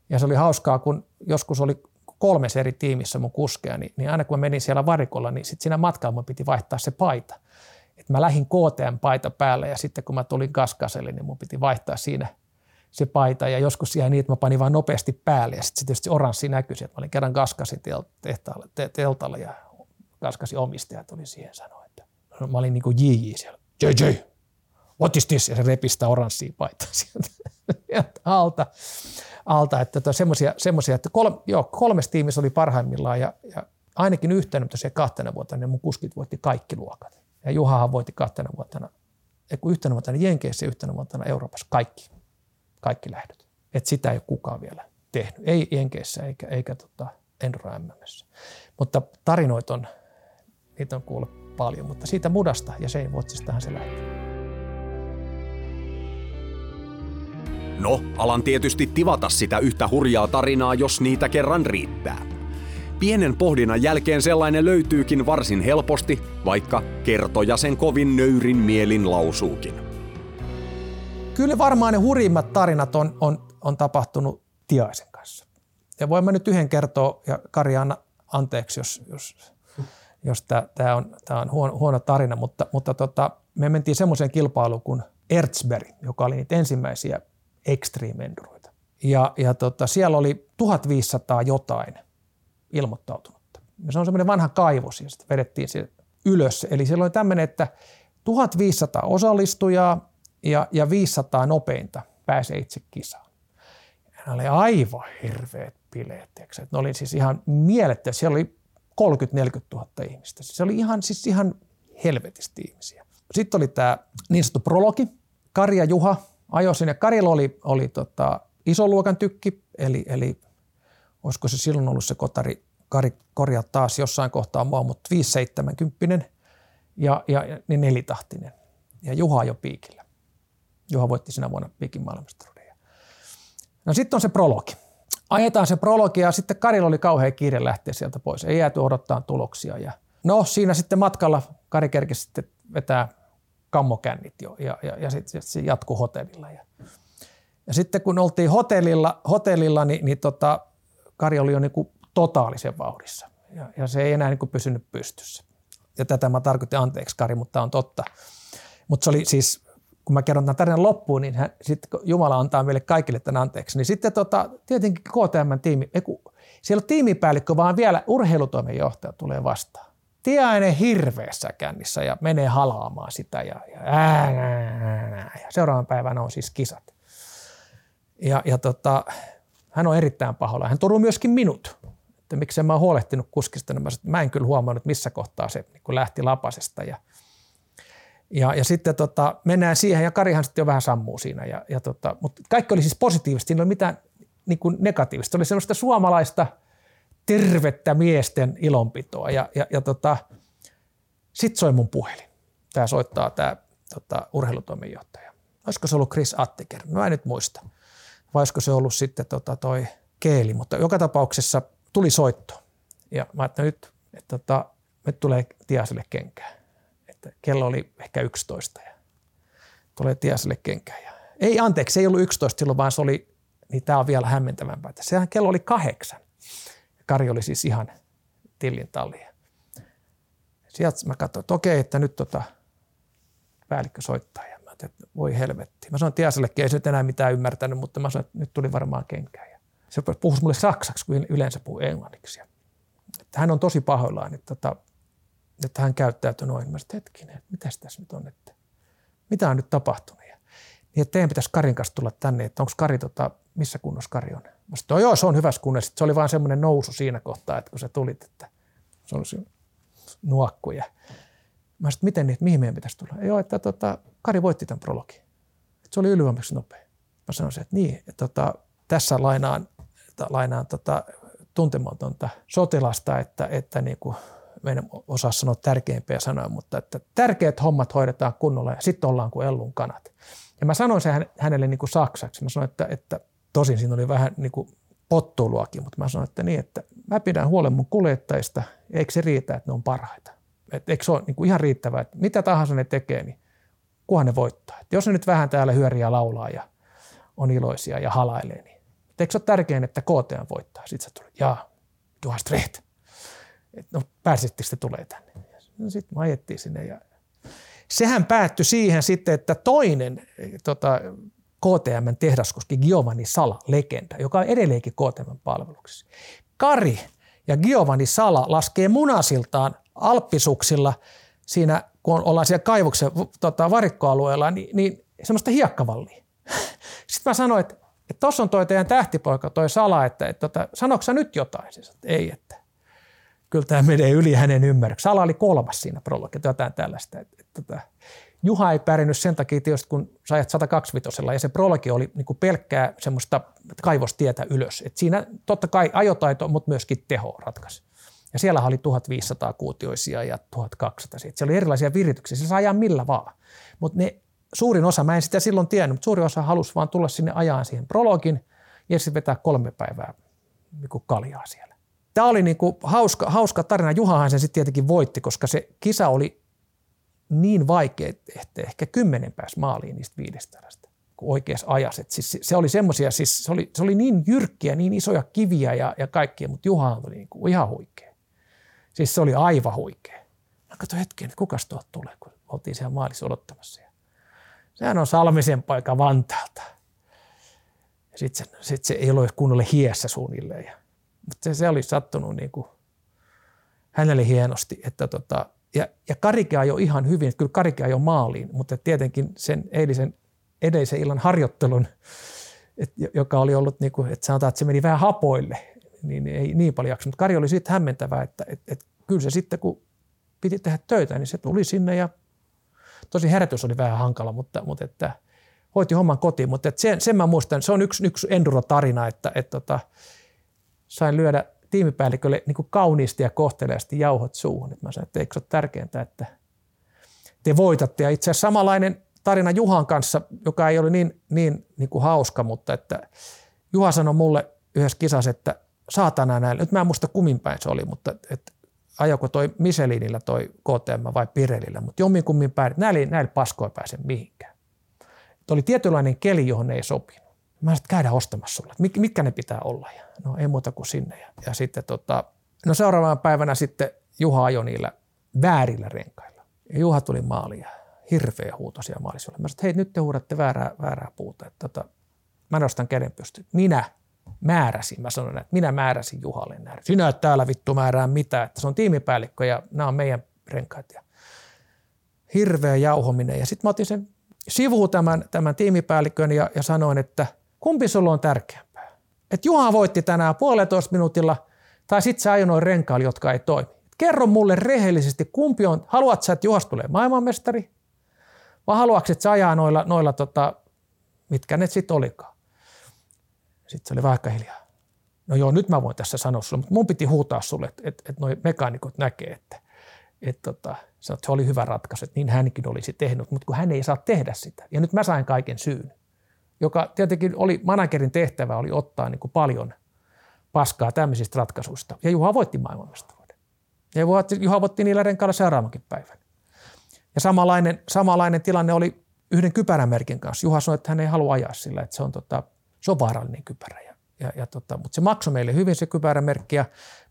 Ja se oli hauskaa, kun joskus oli kolmes eri tiimissä mun kuskeja, niin, niin aina kun mä menin siellä varikolla, niin sitten siinä matkalla mun piti vaihtaa se paita. Mä lähdin KTM-paita päälle ja sitten kun mä tulin Gaskaselle, niin mun piti vaihtaa siinä se paita ja joskus jäi niin, että mä panin vaan nopeasti päälle ja sitten tietysti oranssi näkyi, että mä olin kerran Gaskasin tehtaalle, te, teltalla ja Gaskasin omistaja tuli siihen sanoa, että mä olin niin kuin JJ siellä, JJ, what is this? Ja se repistä oranssia paitaa sieltä alta, alta että tota, semmoisia, semmoisia, että kolme, joo, kolmes tiimissä oli parhaimmillaan ja, ja ainakin yhtenä se kahtena vuotena niin mun kuskit voitti kaikki luokat. Ja Juhahan voitti kahtena vuotena, kun yhtenä vuotena Jenkeissä ja yhtenä vuotena Euroopassa kaikki, kaikki lähdöt. Et sitä ei ole kukaan vielä tehnyt, ei Jenkeissä eikä, eikä tota Enduro MMssä. Mutta tarinoit on, niitä on kuullut paljon, mutta siitä mudasta ja sen vuotsistahan se lähtee. No, alan tietysti tivata sitä yhtä hurjaa tarinaa, jos niitä kerran riittää. Pienen pohdinnan jälkeen sellainen löytyykin varsin helposti, vaikka kertoja sen kovin nöyrin mielin lausuukin. Kyllä varmaan ne hurjimmat tarinat on, on, on tapahtunut Tiaisen kanssa. Ja voin mä nyt yhden kertoa, ja Kari anna anteeksi, jos, jos, jos tämä on, tää on huono, huono tarina, mutta, mutta tota, me mentiin semmoiseen kilpailuun kuin Erzberg, joka oli niitä ensimmäisiä extreme enduroita. Ja, ja tota, siellä oli 1500 jotain ilmoittautunutta. Ja se on semmoinen vanha kaivos ja sitten vedettiin se ylös. Eli siellä oli tämmöinen, että 1500 osallistujaa ja, ja 500 nopeinta pääsee itse kisaan. Ja ne oli aivan hirveät bileet. Ne oli siis ihan mielettä. Siellä oli 30-40 000 ihmistä. Se oli ihan, siis ihan helvetisti ihmisiä. Sitten oli tämä niin sanottu prologi. Kari ja Juha ajoi sinne. Karilla oli, oli tota, luokan tykki, eli, eli olisiko se silloin ollut se kotari, Kari korjaa taas jossain kohtaa mua, mutta 570 ja, ja, ja niin nelitahtinen. Ja Juha jo piikillä. Juha voitti sinä vuonna piikin maailmastaruuden. No sitten on se prologi. Ajetaan se prologi ja sitten Karilla oli kauhean kiire lähteä sieltä pois. Ei jääty odottaa tuloksia. Ja no siinä sitten matkalla Kari kerkesi sitten vetää kammokännit jo ja, ja, ja sitten sit se jatkuu hotellilla. Ja, ja sitten kun oltiin hotellilla, hotellilla niin, niin tota, Kari oli jo niin kuin totaalisen vauhdissa ja, ja se ei enää niin kuin pysynyt pystyssä. Ja tätä mä tarkoitin anteeksi Kari, mutta on totta. Mutta se oli siis, kun mä kerron tämän tarinan loppuun, niin hän, sitten kun Jumala antaa meille kaikille tämän anteeksi, niin sitten tota, tietenkin KTM-tiimi, siellä on tiimipäällikkö, vaan vielä urheilutoimenjohtaja tulee vastaan. Tiainen hirveässä kännissä ja menee halaamaan sitä ja, ja, ää, ää, ää, ja seuraavan päivänä on siis kisat. Ja, ja tota, hän on erittäin pahoilla. Hän toruu myöskin minut, että miksi mä oon huolehtinut kuskista. Niin mä, mä en kyllä huomannut, missä kohtaa se niin lähti lapasesta. Ja, ja, ja sitten tota, mennään siihen ja Karihan sitten jo vähän sammuu siinä. Ja, ja tota, mutta kaikki oli siis positiivista, siinä ei ole mitään niin kuin negatiivista. Se oli semmoista suomalaista tervettä miesten ilonpitoa. Ja, ja, ja tota, sitten soi mun puhelin. Tämä soittaa tämä tota, urheilutoimenjohtaja. Olisiko se ollut Chris Attiker? No en nyt muista vai olisiko se ollut sitten tota toi keeli, mutta joka tapauksessa tuli soitto. Ja mä ajattelin nyt, että tota, me tulee Tiaselle kenkää. Että kello oli ehkä 11 ja tulee Tiaselle kenkää. Ja, ei anteeksi, ei ollut 11 silloin, vaan se oli, niin tämä on vielä hämmentävämpää. Että sehän kello oli kahdeksan. Kari oli siis ihan tillin talli. Sieltä mä katsoin, että okei, että nyt tota, päällikkö soittaa. Ja että voi helvetti. Mä sanoin Tiasellekin, ei se enää mitään ymmärtänyt, mutta mä sanoin, että nyt tuli varmaan kenkää. Ja se puhui mulle saksaksi, kun yleensä puhuu englanniksi. Että hän on tosi pahoillaan, että, että, että hän käyttäytyi noin. Mä sanoin, hetkinen, että mitäs tässä nyt on, että mitä on nyt tapahtunut. Ja, niin että teidän pitäisi Karin kanssa tulla tänne, että onko Kari, tota, missä kunnossa Kari on. Mä sanoin, no joo, se on hyvässä kunnossa. se oli vaan semmoinen nousu siinä kohtaa, että kun sä tulit, että se on nuokku. Mä sanoin, miten niin, mihin meidän pitäisi tulla? Joo, että tota, Kari voitti tämän prologin. Että se oli ylivoimaisesti nopea. Mä sanoin, että niin, että tota, tässä lainaan, että lainaan tota, tuntematonta sotilasta, että, että niin kuin, meidän osaa sanoa tärkeimpiä sanoja, mutta että tärkeät hommat hoidetaan kunnolla ja sitten ollaan kuin ellun kanat. Ja mä sanoin sen hänelle niin kuin saksaksi. Mä sanoin, että, että tosin siinä oli vähän niin kuin pottuiluakin, mutta mä sanoin, että niin, että mä pidän huolen mun kuljettajista, eikö se riitä, että ne on parhaita. Et eikö se ole niin kuin ihan riittävää, että mitä tahansa ne tekee, niin kunhan ne voittaa. Et jos ne nyt vähän täällä hyöriä laulaa ja on iloisia ja halailee, niin eikö se ole tärkein, että KTM voittaa? Sitten se tuli, jaa, Juha Streht. No pääsittekö te tulee tänne? No sitten me ajettiin sinne ja sehän päättyi siihen sitten, että toinen tota, KTM tehdaskoski Giovanni Sala, legenda, joka on edelleenkin KTM palveluksessa. Kari ja Giovanni Sala laskee munasiltaan alppisuksilla siinä, kun ollaan siellä kaivoksen tota, varikkoalueella, niin, niin semmoista hiekkavallia. Sitten mä sanoin, että tuossa on toi teidän tähtipoika, toi Sala, että, että, että sanoiko nyt jotain? Siis, että ei, että kyllä tämä menee yli hänen ymmärryksensä. Sala oli kolmas siinä prologia, jotain tällaista. Että, että, että, Juha ei pärjännyt sen takia tietysti, kun sä ajat 125 ja se prologi oli niin kuin pelkkää semmoista kaivostietä ylös. Et siinä totta kai ajotaito, mutta myöskin teho ratkaisi. Ja siellä oli 1500 kuutioisia ja 1200. Siellä oli erilaisia virityksiä. Se saa ajaa millä vaan. Mutta ne suurin osa, mä en sitä silloin tiennyt, mutta suurin osa halusi vaan tulla sinne ajaan siihen prologin ja sitten vetää kolme päivää niin kaljaa siellä. Tämä oli niin kuin hauska, hauska tarina. Juhahan sen sitten tietenkin voitti, koska se kisa oli niin vaikea, että ehkä kymmenen pääsi maaliin niistä viidestä oikeassa ajassa. Siis se oli semmoisia, siis se oli, se oli niin jyrkkiä, niin isoja kiviä ja, ja kaikkia, mutta Juha oli niin kuin ihan huikea. Siis se oli aivan huikea. Mä katsoin hetken, että kukas tuolta tulee, kun oltiin siellä maalissa odottamassa. Sehän on Salmisen paikka Vantaalta. Sitten se, sit se ei ole kunnolle hiessä suunnilleen. Ja, mutta se, se oli sattunut niin kuin hänelle hienosti, että tota, ja, ja Karike ajoi ihan hyvin, kyllä Karike ajoi maaliin, mutta tietenkin sen eilisen, edellisen illan harjoittelun, et, joka oli ollut, niin kuin, että sanotaan, että se meni vähän hapoille, niin ei niin paljon jaksanut. Kari oli siitä hämmentävää, että, että, että kyllä se sitten, kun piti tehdä töitä, niin se tuli sinne ja tosi herätys oli vähän hankala, mutta, mutta että hoiti homman kotiin. Mutta että sen, sen mä muistan, se on yksi, yksi enduro-tarina, että, että, että tota, sain lyödä tiimipäällikölle niin kuin kauniisti ja kohteleasti jauhot suuhun. Et mä sanoin, että eikö se ole tärkeintä, että te voitatte. Ja itse asiassa samanlainen tarina Juhan kanssa, joka ei ole niin, niin, niin kuin hauska, mutta että Juha sanoi mulle yhdessä kisassa, että saatana näin, nyt mä en muista kummin päin se oli, mutta että ajako toi Michelinillä toi KTM vai Pirelillä, mutta jomminkummin päin, näillä, näillä paskoilla pääse mihinkään. Että oli tietynlainen keli, johon ei sopinut. Mä sanoin, käydään ostamassa sulle, että mitkä ne pitää olla. Ja no ei muuta kuin sinne. Ja, ja sitten tota, no seuraavana päivänä sitten Juha ajoi niillä väärillä renkailla. Ja Juha tuli maaliin ja hirveä huuto siellä maalissa. Mä sanoin, hei nyt te huudatte väärää, väärää puuta. Että, tota, mä nostan käden pystyyn. Minä määräsin. Mä sanoin, että minä määräsin Juhalle näin. Sinä et täällä vittu määrää mitään, että se on tiimipäällikkö ja nämä on meidän renkaat. Ja hirveä jauhominen. Ja sitten mä otin sen sivuun tämän, tämän tiimipäällikön ja, ja sanoin, että – Kumpi sulla on tärkeämpää? Että Juha voitti tänään puolitoista minuutilla tai sitten sä ajonoin renkailla, jotka ei toimi. Kerro mulle rehellisesti, kumpi on, haluat sä, että Juhas tulee maailmanmestari vai haluatko, että sä ajaa noilla, noilla tota, mitkä ne sitten olikaan. Sitten se oli vaikka hiljaa. No joo, nyt mä voin tässä sanoa sulle, mutta mun piti huutaa sulle, että, että, että noi mekaanikot näkee, että, että, tota, että se oli hyvä ratkaisu, että niin hänkin olisi tehnyt, mutta kun hän ei saa tehdä sitä. Ja nyt mä sain kaiken syyn joka tietenkin oli managerin tehtävä, oli ottaa niin kuin paljon paskaa tämmöisistä ratkaisuista. Ja Juha voitti maailmanmestaruuden. Ja Juha voitti niillä renkailla seuraavankin päivän. Ja samanlainen, samanlainen tilanne oli yhden kypärämerkin kanssa. Juha sanoi, että hän ei halua ajaa sillä, että se on, tota, se on vaarallinen kypärä. Ja, ja, ja tota, mutta se maksoi meille hyvin se kypärämerkki ja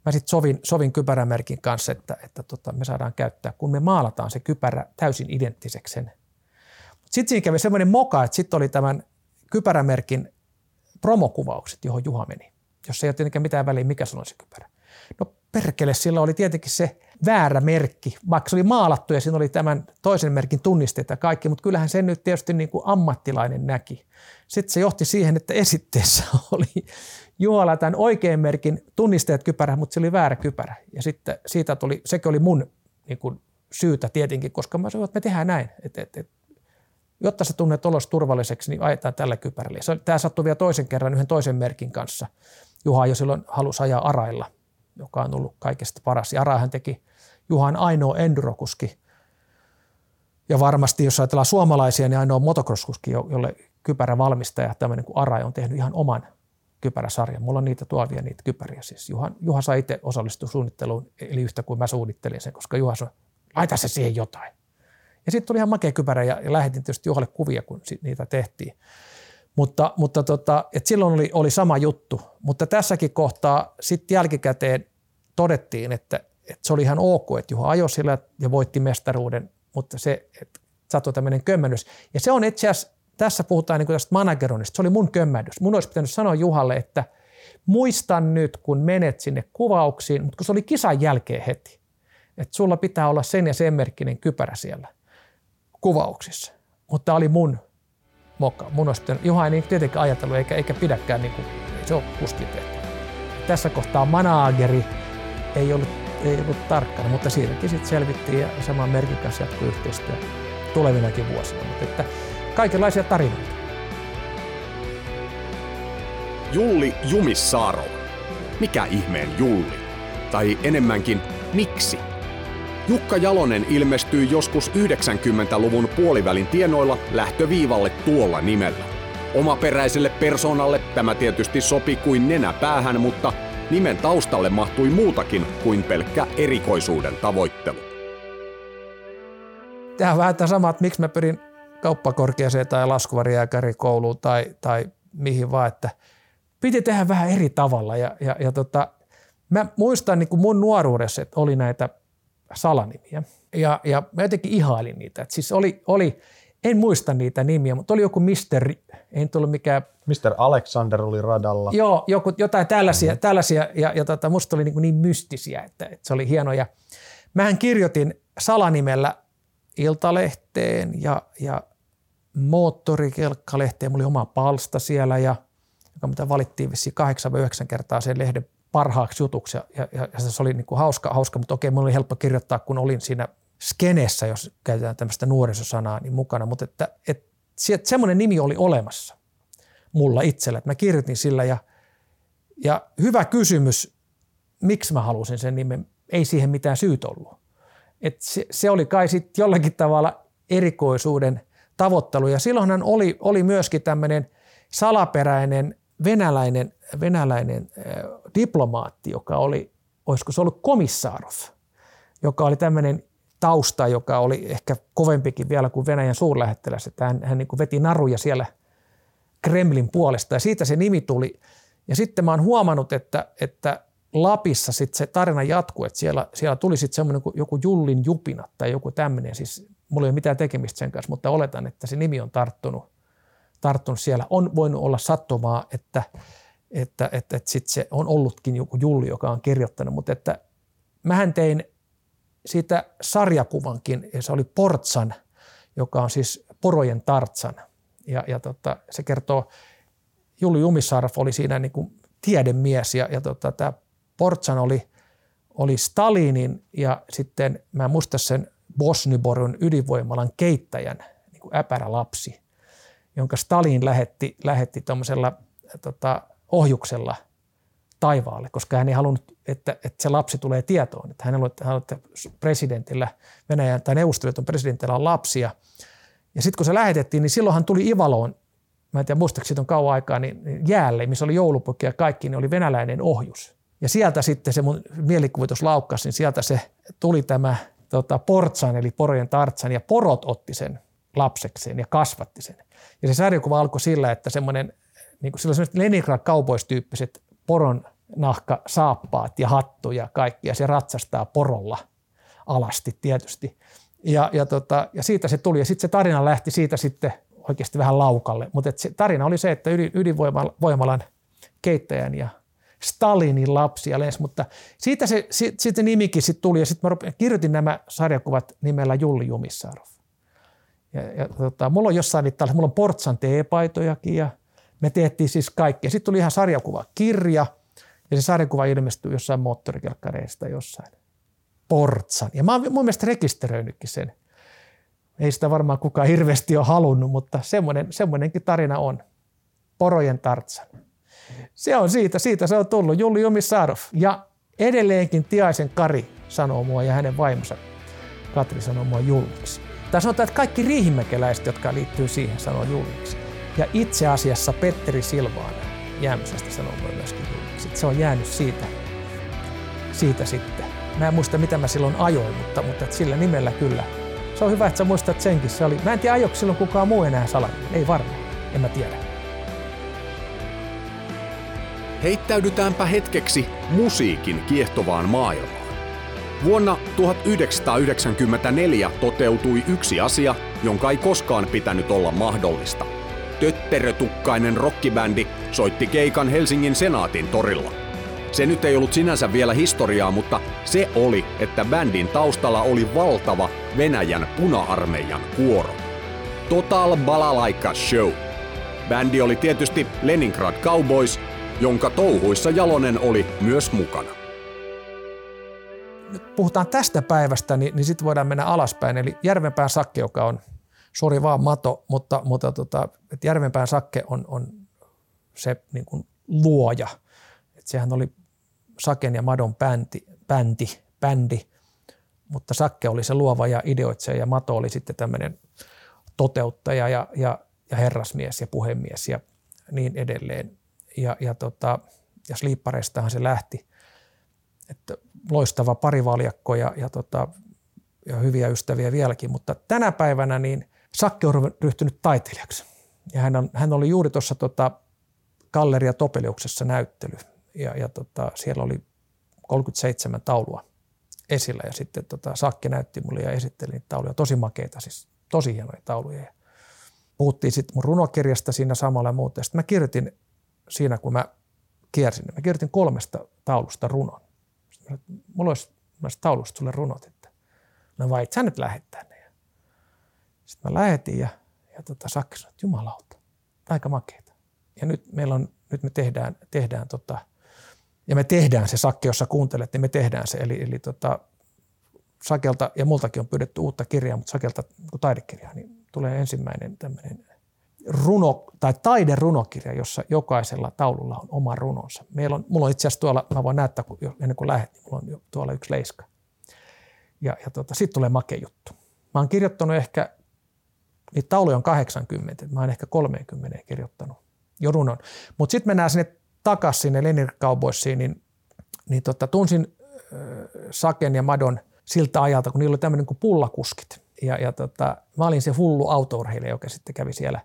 mä sitten sovin, sovin kypärämerkin kanssa, että, että tota, me saadaan käyttää, kun me maalataan se kypärä täysin identtiseksi. Sitten siinä kävi semmoinen moka, että sitten oli tämän kypärämerkin promokuvaukset, johon Juha meni, jossa ei ole tietenkään mitään väliä, mikä se on se kypärä. No perkele, sillä oli tietenkin se väärä merkki, vaikka se oli maalattu ja siinä oli tämän toisen merkin tunnisteet ja kaikki, mutta kyllähän sen nyt tietysti niin kuin ammattilainen näki. Sitten se johti siihen, että esitteessä oli Juhala tämän oikean merkin tunnisteet kypärä, mutta se oli väärä kypärä. Ja sitten siitä tuli, sekin oli mun niin kuin syytä tietenkin, koska mä sanoin, että me tehdään näin, että, että, että jotta sä tunnet olos turvalliseksi, niin ajetaan tällä kypärällä. Tämä sattui vielä toisen kerran yhden toisen merkin kanssa. Juha jo silloin halusi ajaa Arailla, joka on ollut kaikesta paras. Ja Arahan teki Juhan ainoa endurokuski. Ja varmasti, jos ajatellaan suomalaisia, niin ainoa motocrosskuski, jolle kypärävalmistaja, tämmöinen kuin Arai, on tehnyt ihan oman kypäräsarjan. Mulla on niitä tuovia niitä kypäriä. Siis Juha, Juha sai itse osallistua suunnitteluun, eli yhtä kuin mä suunnittelin sen, koska Juha sanoi, laita se siihen jotain. Ja sitten tuli ihan makea kypärä ja, ja lähetin tietysti Juhalle kuvia, kun niitä tehtiin. Mutta, mutta tota, et silloin oli, oli sama juttu. Mutta tässäkin kohtaa sitten jälkikäteen todettiin, että, että se oli ihan ok, että Juha ajoi sillä ja voitti mestaruuden, mutta se että sattui tämmöinen kömmennys. Ja se on itse asiassa, tässä puhutaan niin tästä manageronista, se oli mun kömmähdys. Mun olisi pitänyt sanoa Juhalle, että muistan nyt, kun menet sinne kuvauksiin, mutta kun se oli kisan jälkeen heti, että sulla pitää olla sen ja sen merkkinen kypärä siellä kuvauksissa. Mutta tämä oli mun moka. Mun olisi pitänyt, Juha ei niin tietenkään ajatellut eikä, eikä pidäkään, niin kuin, se on kuskin Tässä kohtaa manageri ei ollut, ei ollut tarkkana, mutta siitäkin sitten selvittiin ja saman merkin jatkuu yhteistyö tulevinakin vuosina. Mutta että kaikenlaisia tarinoita. Julli Jumissaarov. Mikä ihmeen Julli? Tai enemmänkin, miksi? Jukka Jalonen ilmestyi joskus 90-luvun puolivälin tienoilla lähtöviivalle tuolla nimellä. Omaperäiselle persoonalle tämä tietysti sopi kuin nenä päähän, mutta nimen taustalle mahtui muutakin kuin pelkkä erikoisuuden tavoittelu. Tämä on vähän sama, että miksi mä pyrin kauppakorkeaseen tai laskuvarijääkärikouluun tai, tai mihin vaan, että piti tehdä vähän eri tavalla. Ja, ja, ja tota, mä muistan niin kuin mun nuoruudessa, että oli näitä salanimiä. Ja, ja mä jotenkin ihailin niitä. Et siis oli, oli, en muista niitä nimiä, mutta oli joku Mr. Ei tullut mikään... Mr. Alexander oli radalla. Joo, joku, jotain tällaisia, mm-hmm. tällaisia ja, ja tota, musta oli niin, niin mystisiä, että, että se oli hienoja. Mähän kirjoitin salanimellä Iltalehteen ja, ja moottorikelkkalehteen. Mulla oli oma palsta siellä, ja, joka mitä valittiin vissiin kahdeksan vai yhdeksän kertaa sen lehden parhaaksi jutuksi. Ja, ja, ja se oli niin kuin hauska, hauska, mutta okei, mulla oli helppo kirjoittaa, kun olin siinä skenessä, jos käytetään tämmöistä nuorisosanaa, niin mukana. Mutta että, että, semmoinen nimi oli olemassa mulla itsellä, että mä kirjoitin sillä ja, ja hyvä kysymys, miksi mä halusin sen nimen, ei siihen mitään syyt ollut. Et se, se oli kai sitten jollakin tavalla erikoisuuden tavoittelu ja silloinhan oli, oli myöskin tämmöinen salaperäinen venäläinen, venäläinen äh, diplomaatti, joka oli, olisiko se ollut Komissaarov, joka oli tämmöinen tausta, joka oli ehkä kovempikin vielä kuin Venäjän suurlähettiläs, että hän, hän niin kuin veti naruja siellä Kremlin puolesta ja siitä se nimi tuli. Ja sitten mä oon huomannut, että, että Lapissa sitten se tarina jatkuu, että siellä, siellä tuli sitten semmoinen joku Jullin jupina tai joku tämmöinen, siis mulla ei ole mitään tekemistä sen kanssa, mutta oletan, että se nimi on tarttunut, tarttunut siellä. On voinut olla sattumaa, että, että, että, että sitten se on ollutkin joku Julli, joka on kirjoittanut, mutta että mähän tein siitä sarjakuvankin, ja se oli Portsan, joka on siis porojen tartsan. Ja, ja tota, se kertoo, Julli Jumisarf oli siinä niin kuin tiedemies, ja, ja tota, tämä Portsan oli, oli Stalinin ja sitten mä muistan sen Bosniborun ydinvoimalan keittäjän niin kuin äpärä lapsi, jonka Stalin lähetti, lähetti tuommoisella tota, ohjuksella taivaalle, koska hän ei halunnut, että, että se lapsi tulee tietoon. Että hän haluaa, että presidentillä, Venäjän tai Neuvostoliiton presidentillä on lapsia. Ja sitten kun se lähetettiin, niin silloin hän tuli Ivaloon, mä en tiedä muistaako siitä on kauan aikaa, niin, niin jäälle, missä oli joulupukki ja kaikki, niin oli venäläinen ohjus. Ja sieltä sitten se mun mielikuvitus laukkasi, niin sieltä se tuli tämä tota, portsan eli porojen tartsan ja porot otti sen lapsekseen ja kasvatti sen. Ja se sarjakuva alkoi sillä, että semmoinen, niin kuin sellaiset Leningrad kaupoistyyppiset poron nahka, saappaat ja hattu ja kaikki, ja se ratsastaa porolla alasti tietysti. Ja, ja, tota, ja siitä se tuli, ja sitten se tarina lähti siitä sitten oikeasti vähän laukalle. Mutta se tarina oli se, että ydinvoimalan keittäjän ja Stalinin lapsia lensi, mutta siitä se, sitten nimikin sit tuli ja sitten mä kirjoitin nämä sarjakuvat nimellä Julli Jumissarov. Ja, ja tota, mulla on jossain niitä, mulla on Portsan teepaitojakin ja me tehtiin siis kaikkea. Sitten tuli ihan sarjakuva kirja ja se sarjakuva ilmestyi jossain moottorikelkkareista jossain. Portsan. Ja mä oon mun mielestä rekisteröinytkin sen. Ei sitä varmaan kukaan hirveästi ole halunnut, mutta semmoinen, semmoinenkin tarina on. Porojen tartsan. Se on siitä, siitä se on tullut, Julli Jumisarov. Ja edelleenkin Tiaisen Kari sanoo mua ja hänen vaimonsa Katri sanoo mua Julliksi. Tai sanotaan, että kaikki riihimäkeläiset, jotka liittyy siihen, sanoo Julliksi. Ja itse asiassa Petteri Silvaan Jämsästä sanoo mua myöskin Julliksi. Se on jäänyt siitä, siitä sitten. Mä en muista, mitä mä silloin ajoin, mutta, mutta sillä nimellä kyllä. Se on hyvä, että sä muistat senkin. Se oli, mä en tiedä, ajoiko silloin kukaan muu enää salainen. Ei varmaan. En mä tiedä. Heittäydytäänpä hetkeksi musiikin kiehtovaan maailmaan. Vuonna 1994 toteutui yksi asia, jonka ei koskaan pitänyt olla mahdollista. Tötterötukkainen rockibändi soitti keikan Helsingin Senaatin torilla. Se nyt ei ollut sinänsä vielä historiaa, mutta se oli, että bändin taustalla oli valtava Venäjän puna-armeijan kuoro. Total Balalaika Show. Bändi oli tietysti Leningrad Cowboys, jonka touhuissa Jalonen oli myös mukana. Nyt puhutaan tästä päivästä, niin, niin sitten voidaan mennä alaspäin. Eli Järvenpään Sakke, joka on, sori vaan Mato, mutta, mutta tota, että Järvenpään Sakke on, on se niin kuin luoja. Et sehän oli Saken ja Madon bändi, bändi, bändi, mutta Sakke oli se luova ja ideoitsija ja Mato oli sitten tämmöinen toteuttaja ja, ja, ja herrasmies ja puhemies ja niin edelleen. Ja, ja, tota, ja Sliippareistahan se lähti. Että loistava parivaljakko ja, ja, tota, ja hyviä ystäviä vieläkin, mutta tänä päivänä niin Sakke on ryhtynyt taiteilijaksi. Ja hän, on, hän oli juuri tuossa tota, Galleria Topeliuksessa näyttely ja, ja tota, siellä oli 37 taulua esillä ja sitten tota, Sakke näytti mulle ja esitteli niitä tauluja. Tosi makeita, siis tosi hienoja tauluja. Ja puhuttiin sitten mun runokirjasta siinä samalla ja muuta. Sitten mä kirjoitin siinä, kun mä kiersin, mä kirjoitin kolmesta taulusta runon. Sitten mä, mulla olisi taulusta sulle runot, että no vai et sä nyt lähet tänne. Sitten mä lähetin ja, ja tota, Sakke sanoi, että jumalauta, aika makeita. Ja nyt meillä on, nyt me tehdään, tehdään tota, ja me tehdään se Sakke, jossa kuuntelet, niin me tehdään se. Eli, eli tota, Sakelta, ja multakin on pyydetty uutta kirjaa, mutta Sakelta niin taidekirjaa, niin tulee ensimmäinen tämmöinen runo, tai taiderunokirja, jossa jokaisella taululla on oma runonsa. Meillä on, mulla on itse asiassa tuolla, mä voin näyttää, kun, ennen kuin lähdet, niin mulla on jo tuolla yksi leiska. Ja, ja tota, sitten tulee make juttu. Mä oon kirjoittanut ehkä, niitä tauluja on 80, mä oon ehkä 30 kirjoittanut jo runon. Mutta sitten mennään sinne takaisin sinne Lenin Cowboysiin, niin, niin tota, tunsin äh, Saken ja Madon siltä ajalta, kun niillä oli tämmöinen kuin pullakuskit. Ja, ja tota, mä olin se hullu autourheilija, joka sitten kävi siellä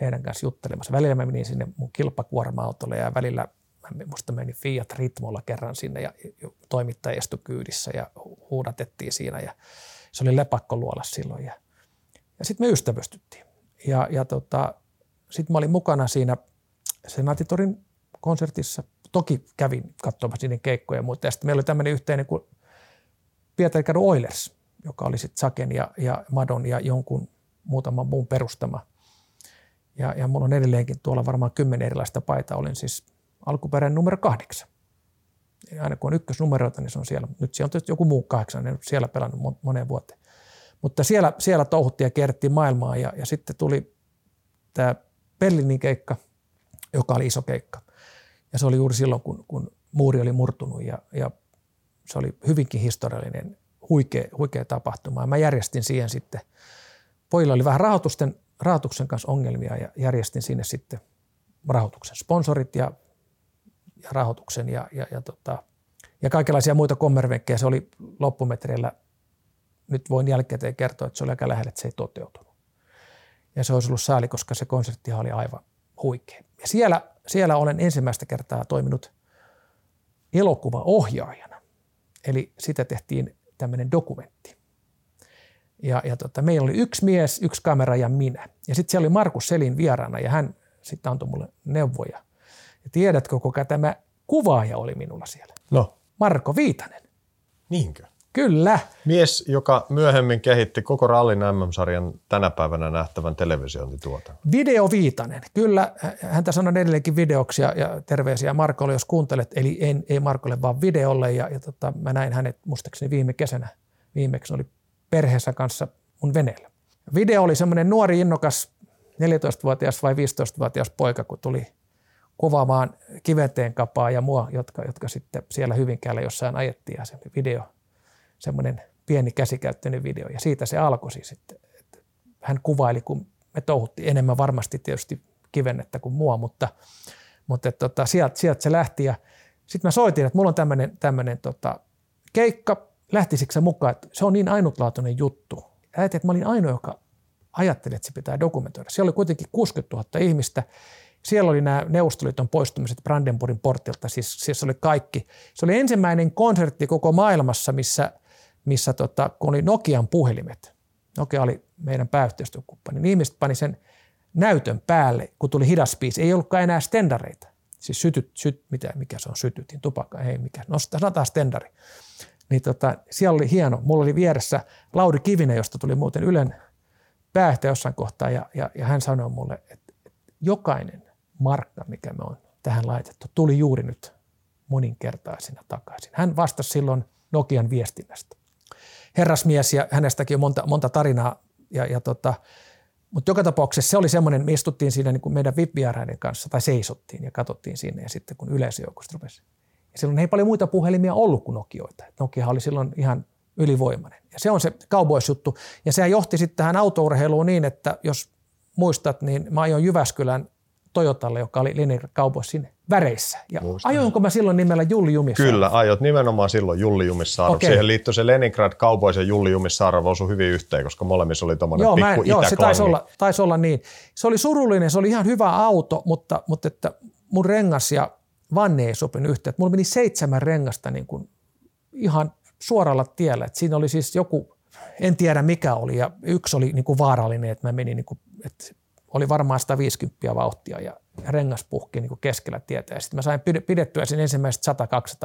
heidän kanssa juttelemassa. Välillä mä menin sinne mun kilpakuorma-autolle ja välillä musta meni Fiat Ritmolla kerran sinne ja toimittaja istui kyydissä ja huudatettiin siinä ja se oli lepakko luola silloin ja, ja sitten me ystävystyttiin. Ja, ja tota, sitten mä olin mukana siinä Senaatitorin konsertissa. Toki kävin katsomassa niiden keikkoja ja muuta. Ja sitten meillä oli tämmöinen yhteinen kuin Pietari Kadu Oilers, joka oli sitten Saken ja, ja Madon ja jonkun muutaman muun perustama. Ja, ja mulla on edelleenkin tuolla varmaan kymmenen erilaista paitaa. Olin siis alkuperäinen numero kahdeksan. Ja aina kun on ykkösnumeroita, niin se on siellä. Nyt siellä on tietysti joku muu kahdeksan, en siellä pelannut moneen vuoteen. Mutta siellä, siellä touhuttiin ja kierrettiin maailmaa ja, ja sitten tuli tämä Berliinin keikka, joka oli iso keikka. Ja se oli juuri silloin, kun, kun muuri oli murtunut ja, ja se oli hyvinkin historiallinen, huikea, huikea tapahtuma. Ja mä järjestin siihen sitten, pojilla oli vähän rahoitusten, rahoituksen kanssa ongelmia ja järjestin sinne sitten rahoituksen sponsorit ja, ja rahoituksen ja, ja, ja, tota, ja kaikenlaisia muita kommervenkkejä. Se oli loppumetreillä, nyt voin jälkikäteen kertoa, että se oli aika lähellä, että se ei toteutunut. Ja se olisi ollut sääli, koska se konsertti oli aivan huikea. Ja siellä, siellä olen ensimmäistä kertaa toiminut elokuvaohjaajana. Eli sitä tehtiin tämmöinen dokumentti. Ja, ja tota, meillä oli yksi mies, yksi kamera ja minä. Ja sitten siellä oli Markus Selin vieraana ja hän sitten antoi mulle neuvoja. Ja tiedätkö, kuka tämä kuvaaja oli minulla siellä? No. Marko Viitanen. Niinkö? Kyllä. Mies, joka myöhemmin kehitti koko rallin MM-sarjan tänä päivänä nähtävän televisiointituotannon. Video Viitanen. Kyllä, häntä sanon edelleenkin videoksi ja, terveisiä Markolle, jos kuuntelet. Eli en, ei Markolle, vaan videolle. Ja, ja tota, mä näin hänet muistaakseni viime kesänä. Viimeksi oli perheessä kanssa mun veneellä. Video oli semmoinen nuori, innokas 14-vuotias vai 15-vuotias poika, kun tuli kuvaamaan kiveteen kapaa ja mua, jotka, jotka sitten siellä Hyvinkäällä jossain ajettiin ja se video – semmoinen pieni käsikäyttöinen video ja siitä se alkoi siis, että, että hän kuvaili, kun me touhuttiin enemmän varmasti tietysti kivennettä kuin mua, mutta, mutta että, tota, sieltä, sieltä se lähti ja sitten mä soitin, että mulla on tämmöinen, tämmöinen tota, keikka, lähtisikö se mukaan, että se on niin ainutlaatuinen juttu. Ajattelin, että mä olin ainoa, joka ajatteli, että se pitää dokumentoida. Siellä oli kuitenkin 60 000 ihmistä. siellä oli nämä Neuvostoliiton poistumiset Brandenburgin portilta, siis, siis oli kaikki. Se oli ensimmäinen konsertti koko maailmassa, missä, missä tota, kun oli Nokian puhelimet. Nokia oli meidän pääyhteistyökumppani. Niin ihmiset pani sen näytön päälle, kun tuli hidas biisi. Ei ollutkaan enää stendareita. Siis sytyt, syt, mitä, mikä se on sytytin, tupakka, ei mikä, no sanotaan stendari. Niin tota, siellä oli hieno, mulla oli vieressä Lauri Kivinen, josta tuli muuten Ylen päähtä jossain kohtaa ja, ja, ja hän sanoi mulle, että, jokainen markka, mikä me on tähän laitettu, tuli juuri nyt moninkertaisena takaisin. Hän vastasi silloin Nokian viestinnästä. Herrasmies ja hänestäkin on monta, monta tarinaa ja, ja tota, mutta joka tapauksessa se oli semmoinen, me istuttiin siinä niin kuin meidän vip kanssa tai seisottiin ja katsottiin sinne ja sitten kun yleisöjoukosta rupesi. Ja silloin ei paljon muita puhelimia ollut kuin Nokioita. Nokia oli silloin ihan ylivoimainen. Ja se on se Cowboys-juttu. Ja se johti sitten tähän autourheiluun niin, että jos muistat, niin mä ajoin Jyväskylän Toyotalle, joka oli Leningrad Cowboysin väreissä. Ja Muistan. ajoinko mä silloin nimellä Julli Jumissaarov? Kyllä, ajot nimenomaan silloin Julli Jumissaarov. Okay. Siihen liittyi se Leningrad Cowboys ja Julli Jumissaarov osui hyvin yhteen, koska molemmissa oli tuommoinen pikku mä, Joo, se taisi olla, taisi olla niin. Se oli surullinen, se oli ihan hyvä auto, mutta, mutta että mun rengas ja vanne ei sopinut yhteen. Mulla meni seitsemän rengasta niin kuin ihan suoralla tiellä. Et siinä oli siis joku, en tiedä mikä oli, ja yksi oli niin kuin vaarallinen, että mä menin, niin kuin, että oli varmaan 150 vauhtia ja rengas puhki niin keskellä tietä. Ja sitten mä sain pidettyä sen ensimmäiset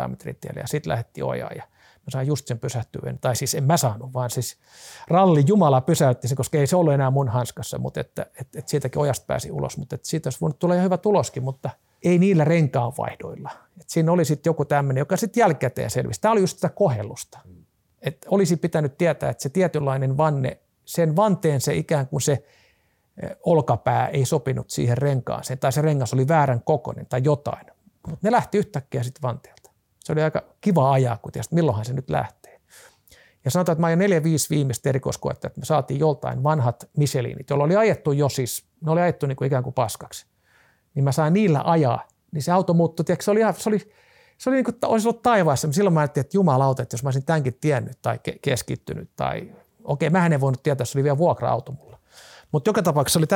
100-200 metriä tiellä ja sitten lähdettiin ojaan ja mä sain just sen pysähtyä. Tai siis en mä saanut, vaan siis ralli Jumala pysäytti sen, koska ei se ollut enää mun hanskassa, mutta että, että, että siitäkin ojasta pääsi ulos. Mutta että siitä olisi voinut tulla ihan hyvä tuloskin, mutta ei niillä renkaanvaihdoilla. Että siinä oli sitten joku tämmöinen, joka sitten jälkikäteen selvisi. Tämä oli just sitä kohellusta. Että olisi pitänyt tietää, että se tietynlainen vanne, sen vanteen se ikään kuin se – olkapää ei sopinut siihen renkaaseen tai se rengas oli väärän kokoinen tai jotain. Mutta ne lähti yhtäkkiä sitten vanteelta. Se oli aika kiva ajaa, kun tiesi, milloinhan se nyt lähtee. Ja sanotaan, että mä ajan neljä, viisi viimeistä erikoiskoetta, että me saatiin joltain vanhat Michelinit, joilla oli ajettu jo siis, ne oli ajettu niin kuin ikään kuin paskaksi. Niin mä sain niillä ajaa, niin se auto muuttui, tiedätkö, se oli, ihan, se oli, se oli niin kuin, olisi ollut taivaassa. Silloin mä ajattelin, että jumalauta, että jos mä olisin tämänkin tiennyt tai keskittynyt tai okei, mä en voinut tietää, se oli vielä vuokra-auto mulla. Mutta joka tapauksessa oli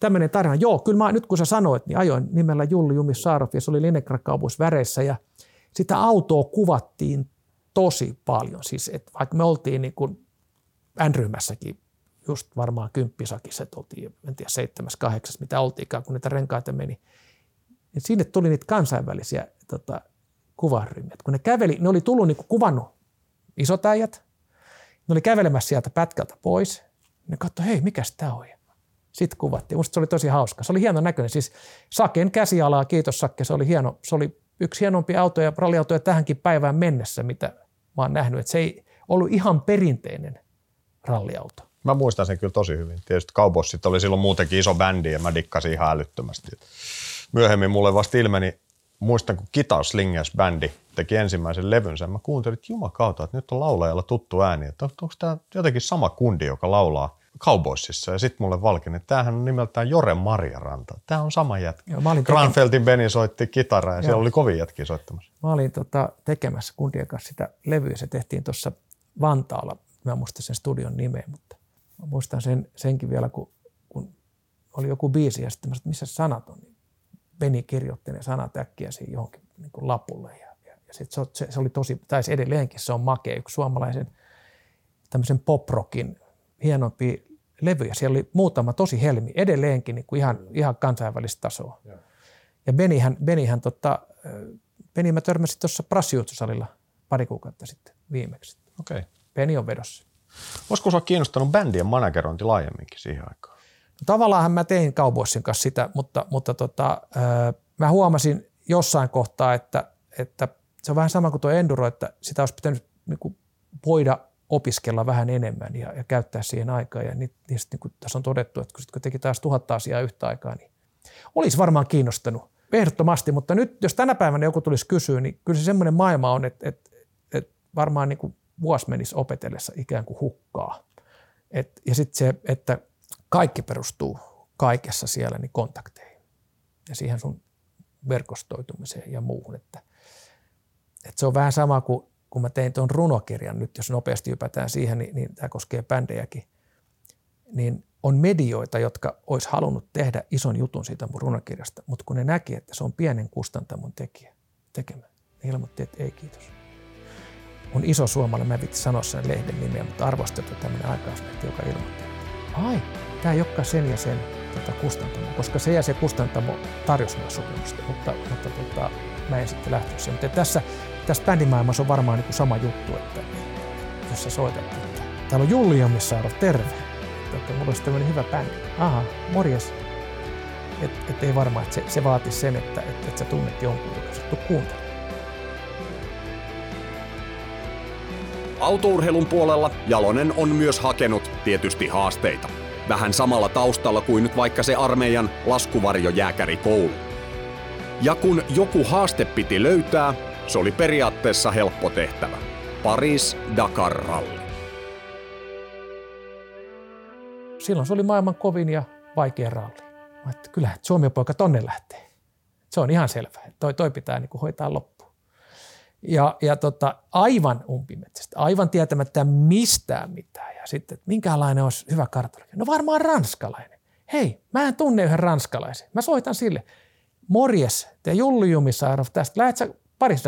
tämmöinen tarina. Joo, kyllä mä, nyt kun sä sanoit, niin ajoin nimellä Julli Jumis Saarov ja se oli Leningrad väreissä ja sitä autoa kuvattiin tosi paljon. Siis et vaikka me oltiin niin kuin N-ryhmässäkin just varmaan kymppisakissa, että oltiin, en tiedä, seitsemäs, kahdeksas, mitä oltiinkaan, kun niitä renkaita meni. Niin sinne tuli niitä kansainvälisiä tota, kuvaryhmiä. Kun ne käveli, ne oli tullut niin kuin kuvannut isot äijät, ne oli kävelemässä sieltä pätkältä pois – ne katsoi, hei, mikä tämä on? Sitten kuvattiin. Musta se oli tosi hauska. Se oli hieno näköinen. Siis Saken käsialaa, kiitos Sakke, se oli hieno. Se oli yksi hienompia autoja, ralliautoja tähänkin päivään mennessä, mitä mä oon nähnyt. Että se ei ollut ihan perinteinen ralliauto. Mä muistan sen kyllä tosi hyvin. Tietysti Cowboysit oli silloin muutenkin iso bändi ja mä dikkasin ihan älyttömästi. Myöhemmin mulle vasta ilmeni, muistan kun Guitar Slingers bändi teki ensimmäisen levynsä, mä kuuntelin, että jumakauta, että nyt on laulajalla tuttu ääni, että onko tämä jotenkin sama kundi, joka laulaa Cowboysissa. Ja sitten mulle valkeni, että tämähän on nimeltään Jore Marjaranta. Tämä on sama jätkä. Joo, Granfeltin Beni soitti kitaraa ja Joo. siellä oli kovin jätkiä soittamassa. Mä olin tota, tekemässä kundien kanssa sitä levyä. Se tehtiin tuossa Vantaalla. Mä muistan sen studion nimeä, mutta mä muistan sen, senkin vielä, kun, kun oli joku biisi ja sitten mä sanoin, missä sanat on. Beni kirjoitti ne sanat äkkiä siihen johonkin niin kuin lapulle ja sit se, se, se, oli tosi, tai edelleenkin se on makea, yksi suomalaisen tämmöisen poprockin hienompi levyjä. Siellä oli muutama tosi helmi, edelleenkin niin kuin ihan, ihan kansainvälistä tasoa. Ja, ja Benihän, Benihän tota, Beni mä törmäsin tuossa Prassiutsusalilla pari kuukautta sitten viimeksi. Okei. Okay. Beni on vedossa. Olisiko sinua kiinnostanut bändien managerointi laajemminkin siihen aikaan? Tavallaan mä tein Cowboysin kanssa sitä, mutta, mutta tota, mä huomasin jossain kohtaa, että, että se on vähän sama kuin tuo enduro, että sitä olisi pitänyt niin kuin voida opiskella vähän enemmän ja, ja käyttää siihen aikaa. Ja niistä, niin kuin tässä on todettu, että kun, kun teki taas tuhatta asiaa yhtä aikaa, niin olisi varmaan kiinnostanut ehdottomasti. Mutta nyt, jos tänä päivänä joku tulisi kysyä, niin kyllä se semmoinen maailma on, että, että, että varmaan niin kuin vuosi menisi opetellessa ikään kuin hukkaa. Et, ja sitten se, että kaikki perustuu kaikessa siellä niin kontakteihin ja siihen sun verkostoitumiseen ja muuhun. Että – et se on vähän sama kuin kun mä tein tuon runokirjan nyt, jos nopeasti ypätään siihen, niin, niin tämä koskee bändejäkin. niin on medioita, jotka olisi halunnut tehdä ison jutun siitä mun runokirjasta, mutta kun ne näki, että se on pienen kustantamon tekijä tekemä, niin ilmoitti, että ei kiitos. On iso suomalainen, mä en sanoa sen lehden nimeä, mutta arvostettu tämmöinen aikauslehti, joka ilmoitti, että ai, tämä ei olekaan sen ja sen tota, kustantamo, koska se ja se kustantamo tarjosi myös sopimusta, mutta, mutta tota, mä en sitten lähtenyt siihen. Mutta tässä, tässä bändimaailmassa on varmaan niin kuin sama juttu, että, jos sä soitat, että täällä on Julli Jammissaaro, terve. Että, että mulla olisi tämmöinen hyvä bändi. Aha, morjes. Että et ei varmaan, että se, se vaatisi sen, että, että, että sä tunnet jonkun, joka sä tuu kuuntelemaan. Autourheilun puolella Jalonen on myös hakenut tietysti haasteita. Vähän samalla taustalla kuin nyt vaikka se armeijan laskuvarjo jääkärikoulu. Ja kun joku haaste piti löytää, se oli periaatteessa helppo tehtävä. Paris Dakar Rally. Silloin se oli maailman kovin ja vaikea ralli. Mä että Suomi poika tonne lähtee. Se on ihan selvä. Toi, toi pitää niin kuin hoitaa loppuun. Ja, ja tota, aivan umpimetsästä, aivan tietämättä mistään mitään. Sitten, että minkälainen olisi hyvä kartologi. No varmaan ranskalainen. Hei, mä en tunne yhden ranskalaisen. Mä soitan sille. Morjes, te Julli Jumisaarov tästä. Lähet sä Paris?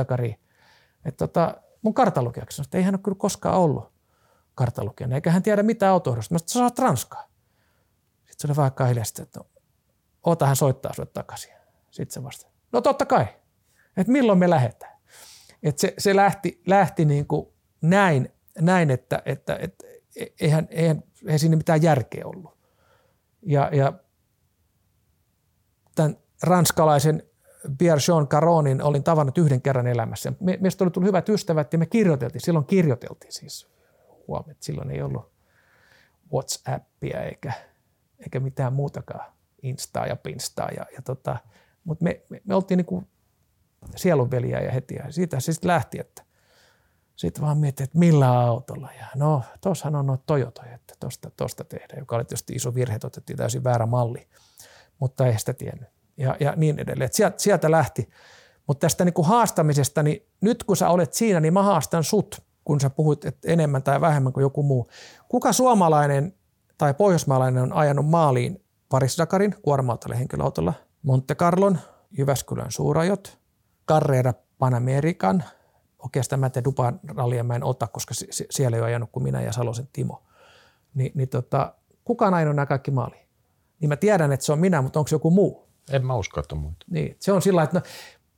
Että tota, mun kartalukijaksi. Että ei hän ole kyllä koskaan ollut kartalukijana, eikä hän tiedä mitään autohdosta. Mä sanoin, että sä ranskaa. Sitten se oli vähän hiljaisesti, että no, oota hän soittaa sulle takaisin. Sitten se vasta, no totta kai, että milloin me lähdetään. Että se, se lähti, lähti niin kuin näin, näin että, että, että eihän, eihän, eihän siinä mitään järkeä ollut. Ja, ja tämän ranskalaisen Pierre Jean Caronin olin tavannut yhden kerran elämässä. Me, meistä oli tullut hyvät ystävät ja me kirjoiteltiin. Silloin kirjoiteltiin siis. Huomioon, että silloin ei ollut WhatsAppia eikä, eikä mitään muutakaan Instaa ja Pinstaa. Ja, ja tota, mutta me, me, me, oltiin niin kuin sielunveliä ja heti. Ja siitä se sitten lähti, että sitten vaan mietin, että millä autolla. Ja no, tuossahan on noita Toyotoja, että tuosta tosta tehdään, joka oli tietysti iso virhe, että otettiin täysin väärä malli, mutta ei sitä tiennyt. Ja, ja niin edelleen. sieltä, sieltä lähti. Mutta tästä niin kuin haastamisesta, niin nyt kun sä olet siinä, niin mä haastan sut, kun sä puhuit että enemmän tai vähemmän kuin joku muu. Kuka suomalainen tai pohjoismaalainen on ajanut maaliin Paris Dakarin kuorma henkilöautolla, Monte Carlon, Jyväskylän suurajot, Carrera Panamerikan, oikeastaan mä en Duban rallia mä en ota, koska siellä ei ole ajanut kuin minä ja Salosen Timo. Ni, niin tota, kuka näin on nämä kaikki maaliin? Niin mä tiedän, että se on minä, mutta onko se joku muu? En mä usko, että on muita. Niin, se on sillä että no,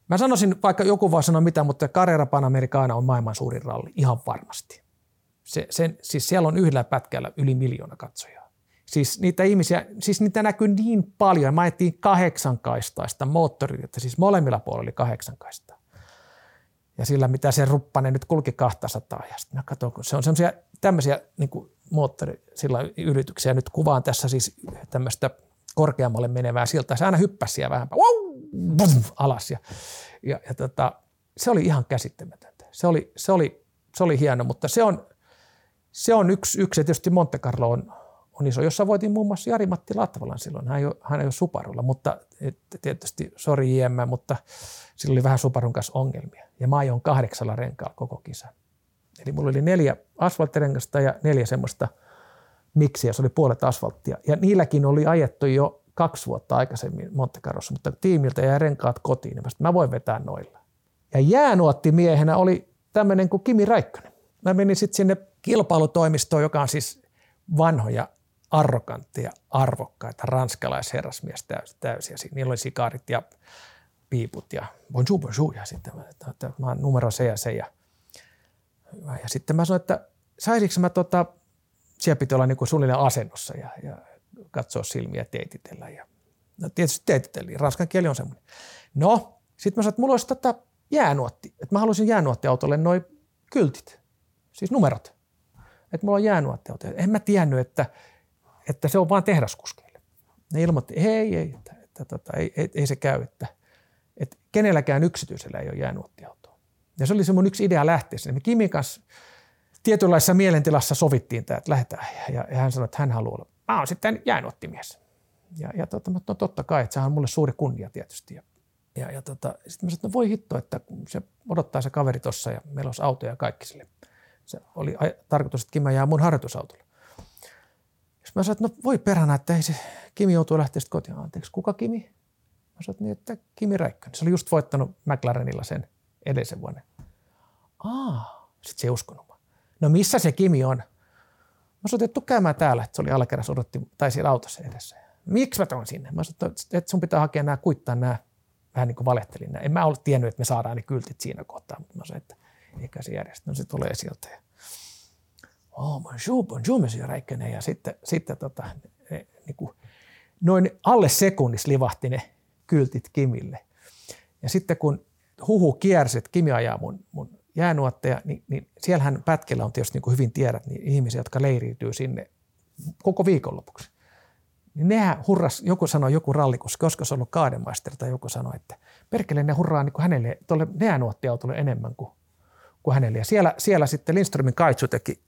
mä sanoisin, vaikka joku voi sanoa mitä, mutta Carrera Panamericana on maailman suurin ralli, ihan varmasti. Se, sen, siis siellä on yhdellä pätkällä yli miljoona katsojaa. Siis niitä ihmisiä, siis niitä näkyy niin paljon. Mä ajettiin kahdeksankaistaista että siis molemmilla puolilla oli kahdeksankaista. Ja sillä, mitä se ruppanen nyt kulki 200. Ja sitten mä katson, kun se on semmoisia tämmöisiä niin moottori, sillä yrityksiä. Nyt kuvaan tässä siis tämmöistä korkeammalle menevää siltä. Se aina hyppäsi siellä vähän wow, bum, alas. Ja, ja, ja tota, se oli ihan käsittämätöntä. Se oli, se oli, se oli hieno, mutta se on, se on yksi, yksi ja tietysti Monte Carlo on, on iso, jossa voitiin muun muassa Jari-Matti Latvalan silloin. Hän ei ole, hän ei ole Suparulla, mutta tietysti, sori JM, mutta sillä oli vähän Suparun kanssa ongelmia. Ja mä ajoin kahdeksalla renkaalla koko kisan. Eli mulla oli neljä asfalttirengasta ja neljä semmoista miksiä, se oli puolet asfalttia. Ja niilläkin oli ajettu jo kaksi vuotta aikaisemmin Monte mutta tiimiltä jäi renkaat kotiin, niin mä voin vetää noilla. Ja jäänuottimiehenä oli tämmöinen kuin Kimi Räikkönen. Mä menin sitten sinne kilpailutoimistoon, joka on siis vanhoja arrogantteja, arvokkaita ranskalaisherrasmies täysiä. Niillä oli sikaarit ja piiput ja bonjour, bonjour. Ja sitten mä, että, että mä oon numero se ja se. Ja, ja sitten mä sanoin, että saisinko mä tota, siellä piti olla niin kuin suunnilleen asennossa ja, ja katsoa silmiä teititellä. Ja, no tietysti teititeltiin, ranskan kieli on semmoinen. No, sitten mä sanoin, että mulla olisi tota jäänuotti, että mä haluaisin jäänuottiautolle noin kyltit, siis numerot. Että mulla on jäänuottiauto. En mä tiennyt, että että se on vain tehdaskuskeille. Ne ilmoitti, ei, ei, että, että, että ei, ei, ei, se käy, että, että kenelläkään yksityisellä ei ole jäänuottiautoa. Ja se oli se mun yksi idea lähteä sinne. Me Kimin kanssa tietynlaisessa mielentilassa sovittiin tämä, että lähdetään. Ja, ja hän sanoi, että hän haluaa olla. Mä oon sitten jäänuottimies. Ja, ja tota, no totta kai, että sehän on mulle suuri kunnia tietysti. Ja, ja, ja tota, sitten mä sanoin, että no voi hitto, että se odottaa se kaveri tuossa ja meillä olisi autoja ja kaikki sille. Se oli tarkoitus, että Kimä jää mun harjoitusautolle. Sitten mä sanoin, että no voi perhana, että ei se Kimi joutuu lähteä sitten kotiin. Anteeksi, kuka Kimi? Mä sanoin, niin, että Kimi Räikkönen. Se oli just voittanut McLarenilla sen edellisen vuoden. Aa, sitten se ei uskonut. No missä se Kimi on? Mä sanoin, että käymään täällä, että se oli alakerrassa odotti, tai siellä autossa edessä. Miksi mä tuon sinne? Mä sanoin, että sun pitää hakea nämä, kuittaa nämä, vähän niin kuin valehtelin. En mä ollut tiennyt, että me saadaan ne kyltit siinä kohtaa, mutta mä sanoin, että eikä se järjestä. No se tulee sieltä. Ja, oh, bonjour, bonjour, monsieur Räikkönen. Ja sitten, sitten tota, ne, niin noin alle sekunnissa livahti ne kyltit Kimille. Ja sitten kun huhu kiersi, että Kimi ajaa mun, mun jäänuotteja, niin, niin siellähän pätkellä on tietysti niin kuin hyvin tiedät niin ihmisiä, jotka leiriytyy sinne koko viikonlopuksi. Niin nehän hurras, joku sanoi, joku rallikus, koska se on ollut kaademaisteri tai joku sanoi, että perkele ne hurraa niin kuin hänelle, tuolle jäänuottiautolle enemmän kuin, kuin hänelle. Ja siellä, siellä sitten Lindströmin kaitsu teki,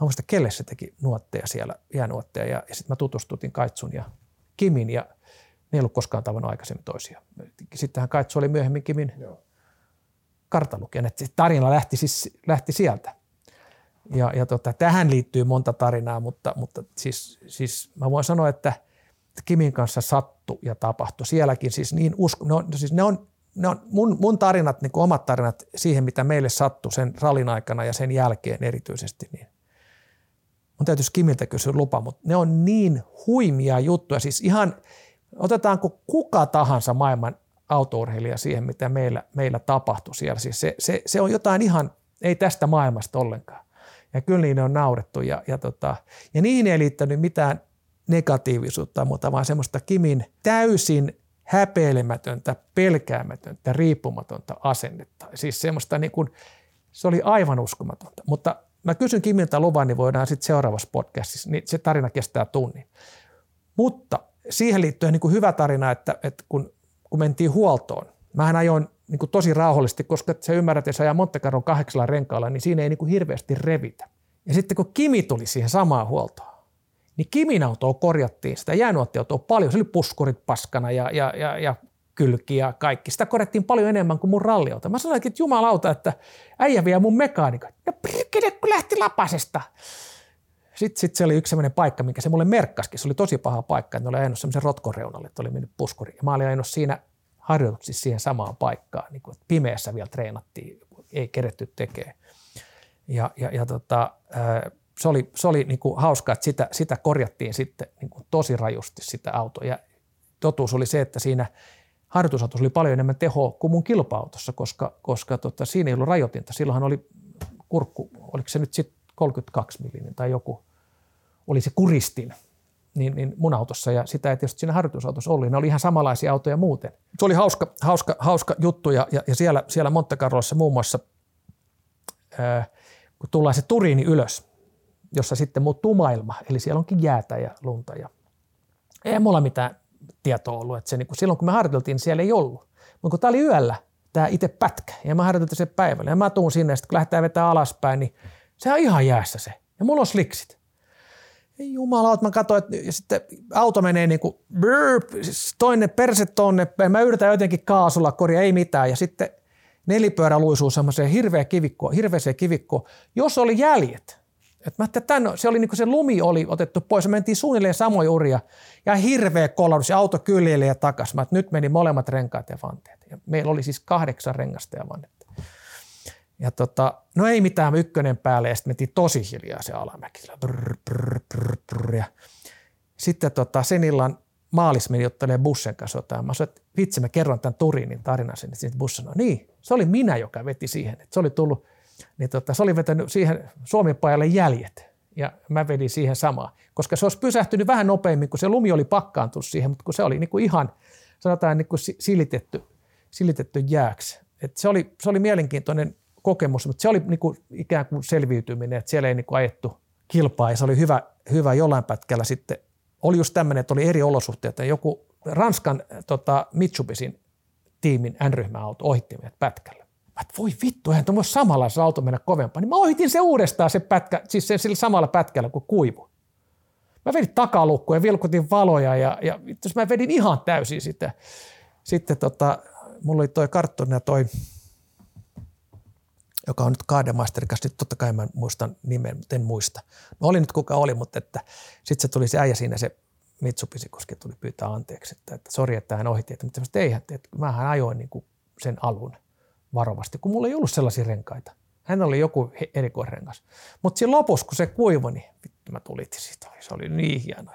mä muista kelle se teki nuotteja siellä, jäänuotteja, ja, ja sitten mä tutustutin kaitsun ja Kimin, ja ne ei ollut koskaan tavannut aikaisemmin toisia. Sittenhän kaitsu oli myöhemmin Kimin Joo kartalukijan. Että tarina lähti, siis, lähti sieltä. Ja, ja tota, tähän liittyy monta tarinaa, mutta, mutta siis, siis mä voin sanoa, että Kimin kanssa sattu ja tapahtui. Sielläkin siis niin usko, ne on, siis ne on, ne on mun, mun tarinat, niin omat tarinat siihen, mitä meille sattui sen rallin aikana ja sen jälkeen erityisesti, niin mun täytyisi Kimiltä kysyä lupa, mutta ne on niin huimia juttuja. Siis ihan, otetaanko kuka tahansa maailman autourheilija siihen, mitä meillä, meillä tapahtui siellä. Siis se, se, se, on jotain ihan, ei tästä maailmasta ollenkaan. Ja kyllä niin on naurettu ja, ja, tota, ja niihin ei liittynyt mitään negatiivisuutta, mutta vaan semmoista Kimin täysin häpeilemätöntä, pelkäämätöntä, riippumatonta asennetta. Siis semmoista niin kuin, se oli aivan uskomatonta. Mutta mä kysyn Kimiltä luvan, niin voidaan sitten seuraavassa podcastissa, niin se tarina kestää tunnin. Mutta siihen liittyen niin kuin hyvä tarina, että, että kun kun mentiin huoltoon. Mähän ajoin niin kuin tosi rauhallisesti, koska se ymmärrät, että jos ajaa Monte Carlon kahdeksalla renkaalla, niin siinä ei niin kuin hirveästi revitä. Ja sitten kun Kimi tuli siihen samaan huoltoon, niin Kimin autoa korjattiin, sitä jäänuottiautoa paljon, se oli puskurit paskana ja, ja, ja, ja kylki ja kaikki. Sitä korjattiin paljon enemmän kuin mun ralliauto. Mä sanoin, että jumalauta, että äijä vie mun mekaanikot. No pirkele, kun lähti lapasesta. Sitten sit se oli yksi sellainen paikka, mikä se mulle merkkaskin. Se oli tosi paha paikka, että ne oli ajanut semmoisen rotkoreunalle, että oli mennyt puskuri. Ja mä olin ajanut siinä harjoituksissa siihen samaan paikkaan, niin kuin, että pimeässä vielä treenattiin, ei keretty tekemään. Ja, ja, ja tota, se oli, se oli niin kuin hauskaa, että sitä, sitä korjattiin sitten niin kuin tosi rajusti sitä autoa. Ja totuus oli se, että siinä harjoitusautossa oli paljon enemmän tehoa kuin mun kilpa-autossa, koska, koska tota, siinä ei ollut rajoitinta. Silloinhan oli kurkku, oliko se nyt sitten 32 millinen tai joku oli se kuristin niin, niin mun autossa ja sitä ei tietysti siinä harjoitusautossa ollut. Ne oli ihan samanlaisia autoja muuten. Se oli hauska, hauska, hauska juttu ja, ja, ja siellä, siellä Monte Carlossa muun muassa, ää, kun tullaan se Turiini ylös, jossa sitten muuttuu maailma, eli siellä onkin jäätä ja lunta ja ei mulla mitään tietoa ollut, että se, niin kun silloin kun me harjoiteltiin, siellä ei ollut. Mutta kun tämä oli yöllä, tämä itse pätkä, ja mä harjoiteltiin se päivällä, ja mä tuun sinne, ja sitten kun lähdetään vetää alaspäin, niin se on ihan jäässä se. Ja mulla on sliksit. Ei jumala, mä katsoin, että ja sitten auto menee niin kuin siis toinen perse tonne, mä yritän jotenkin kaasulla korjaa, ei mitään. Ja sitten nelipyörä luisuu semmoiseen hirveä kivikko, hirveäseen kivikkoon, jos oli jäljet. Et mä että tämän, se oli niin se lumi oli otettu pois, ja mentiin suunnilleen samoja uria, ja hirveä kolaudus, ja auto kyljelee takas. Mä, nyt meni molemmat renkaat ja vanteet. Ja meillä oli siis kahdeksan rengasta ja vannet. Ja tota, no ei mitään ykkönen päälle, ja sitten mentiin tosi hiljaa se alamäki. Brr, brr, brr, brr, ja sitten tota, sen illan maalis meni ottelemaan bussen kanssa jotain. Mä sanoin, että vitsi, mä kerron tämän Turinin tarinan sinne. Bussi sanoi, niin, se oli minä, joka veti siihen. Että se oli tullut, niin tota, se oli vetänyt siihen Suomen pajalle jäljet. Ja mä vedin siihen samaan. Koska se olisi pysähtynyt vähän nopeammin, kun se lumi oli pakkaantunut siihen, mutta kun se oli niin kuin ihan, sanotaan niin kuin silitetty, silitetty jääksi. Et se, oli, se oli mielenkiintoinen kokemus, mutta se oli niin kuin ikään kuin selviytyminen, että siellä ei niin kuin ajettu kilpaa ja se oli hyvä, hyvä jollain pätkällä sitten. Oli just tämmöinen, että oli eri olosuhteet. Joku Ranskan tota, Mitsubisin tiimin N-ryhmäauto ohitti meidät pätkällä. Mä et, voi vittu, eihän tuommoista samanlaisella auto mennä kovempaa. Niin mä ohitin se uudestaan se pätkä, siis sen sillä samalla pätkällä kuin kuivu. Mä vedin takalukkuja, vilkutin valoja ja, ja mä vedin ihan täysin sitä. Sitten tota, mulla oli toi karttoni ja toi joka on nyt Kaademeisterin kanssa. Nyt totta kai mä muistan nimen, mutta en muista. No oli nyt kuka oli, mutta että sitten se tuli se äijä siinä se Mitsubishi, koska tuli pyytää anteeksi, että, että sori, että hän ohitti. Että, mutta eihän, että mähän ajoin niin kuin sen alun varovasti, kun mulla ei ollut sellaisia renkaita. Hän oli joku erikoisrengas. Mutta siinä lopussa, kun se kuivui, niin vittu mä tulitin siitä. Se oli niin hieno.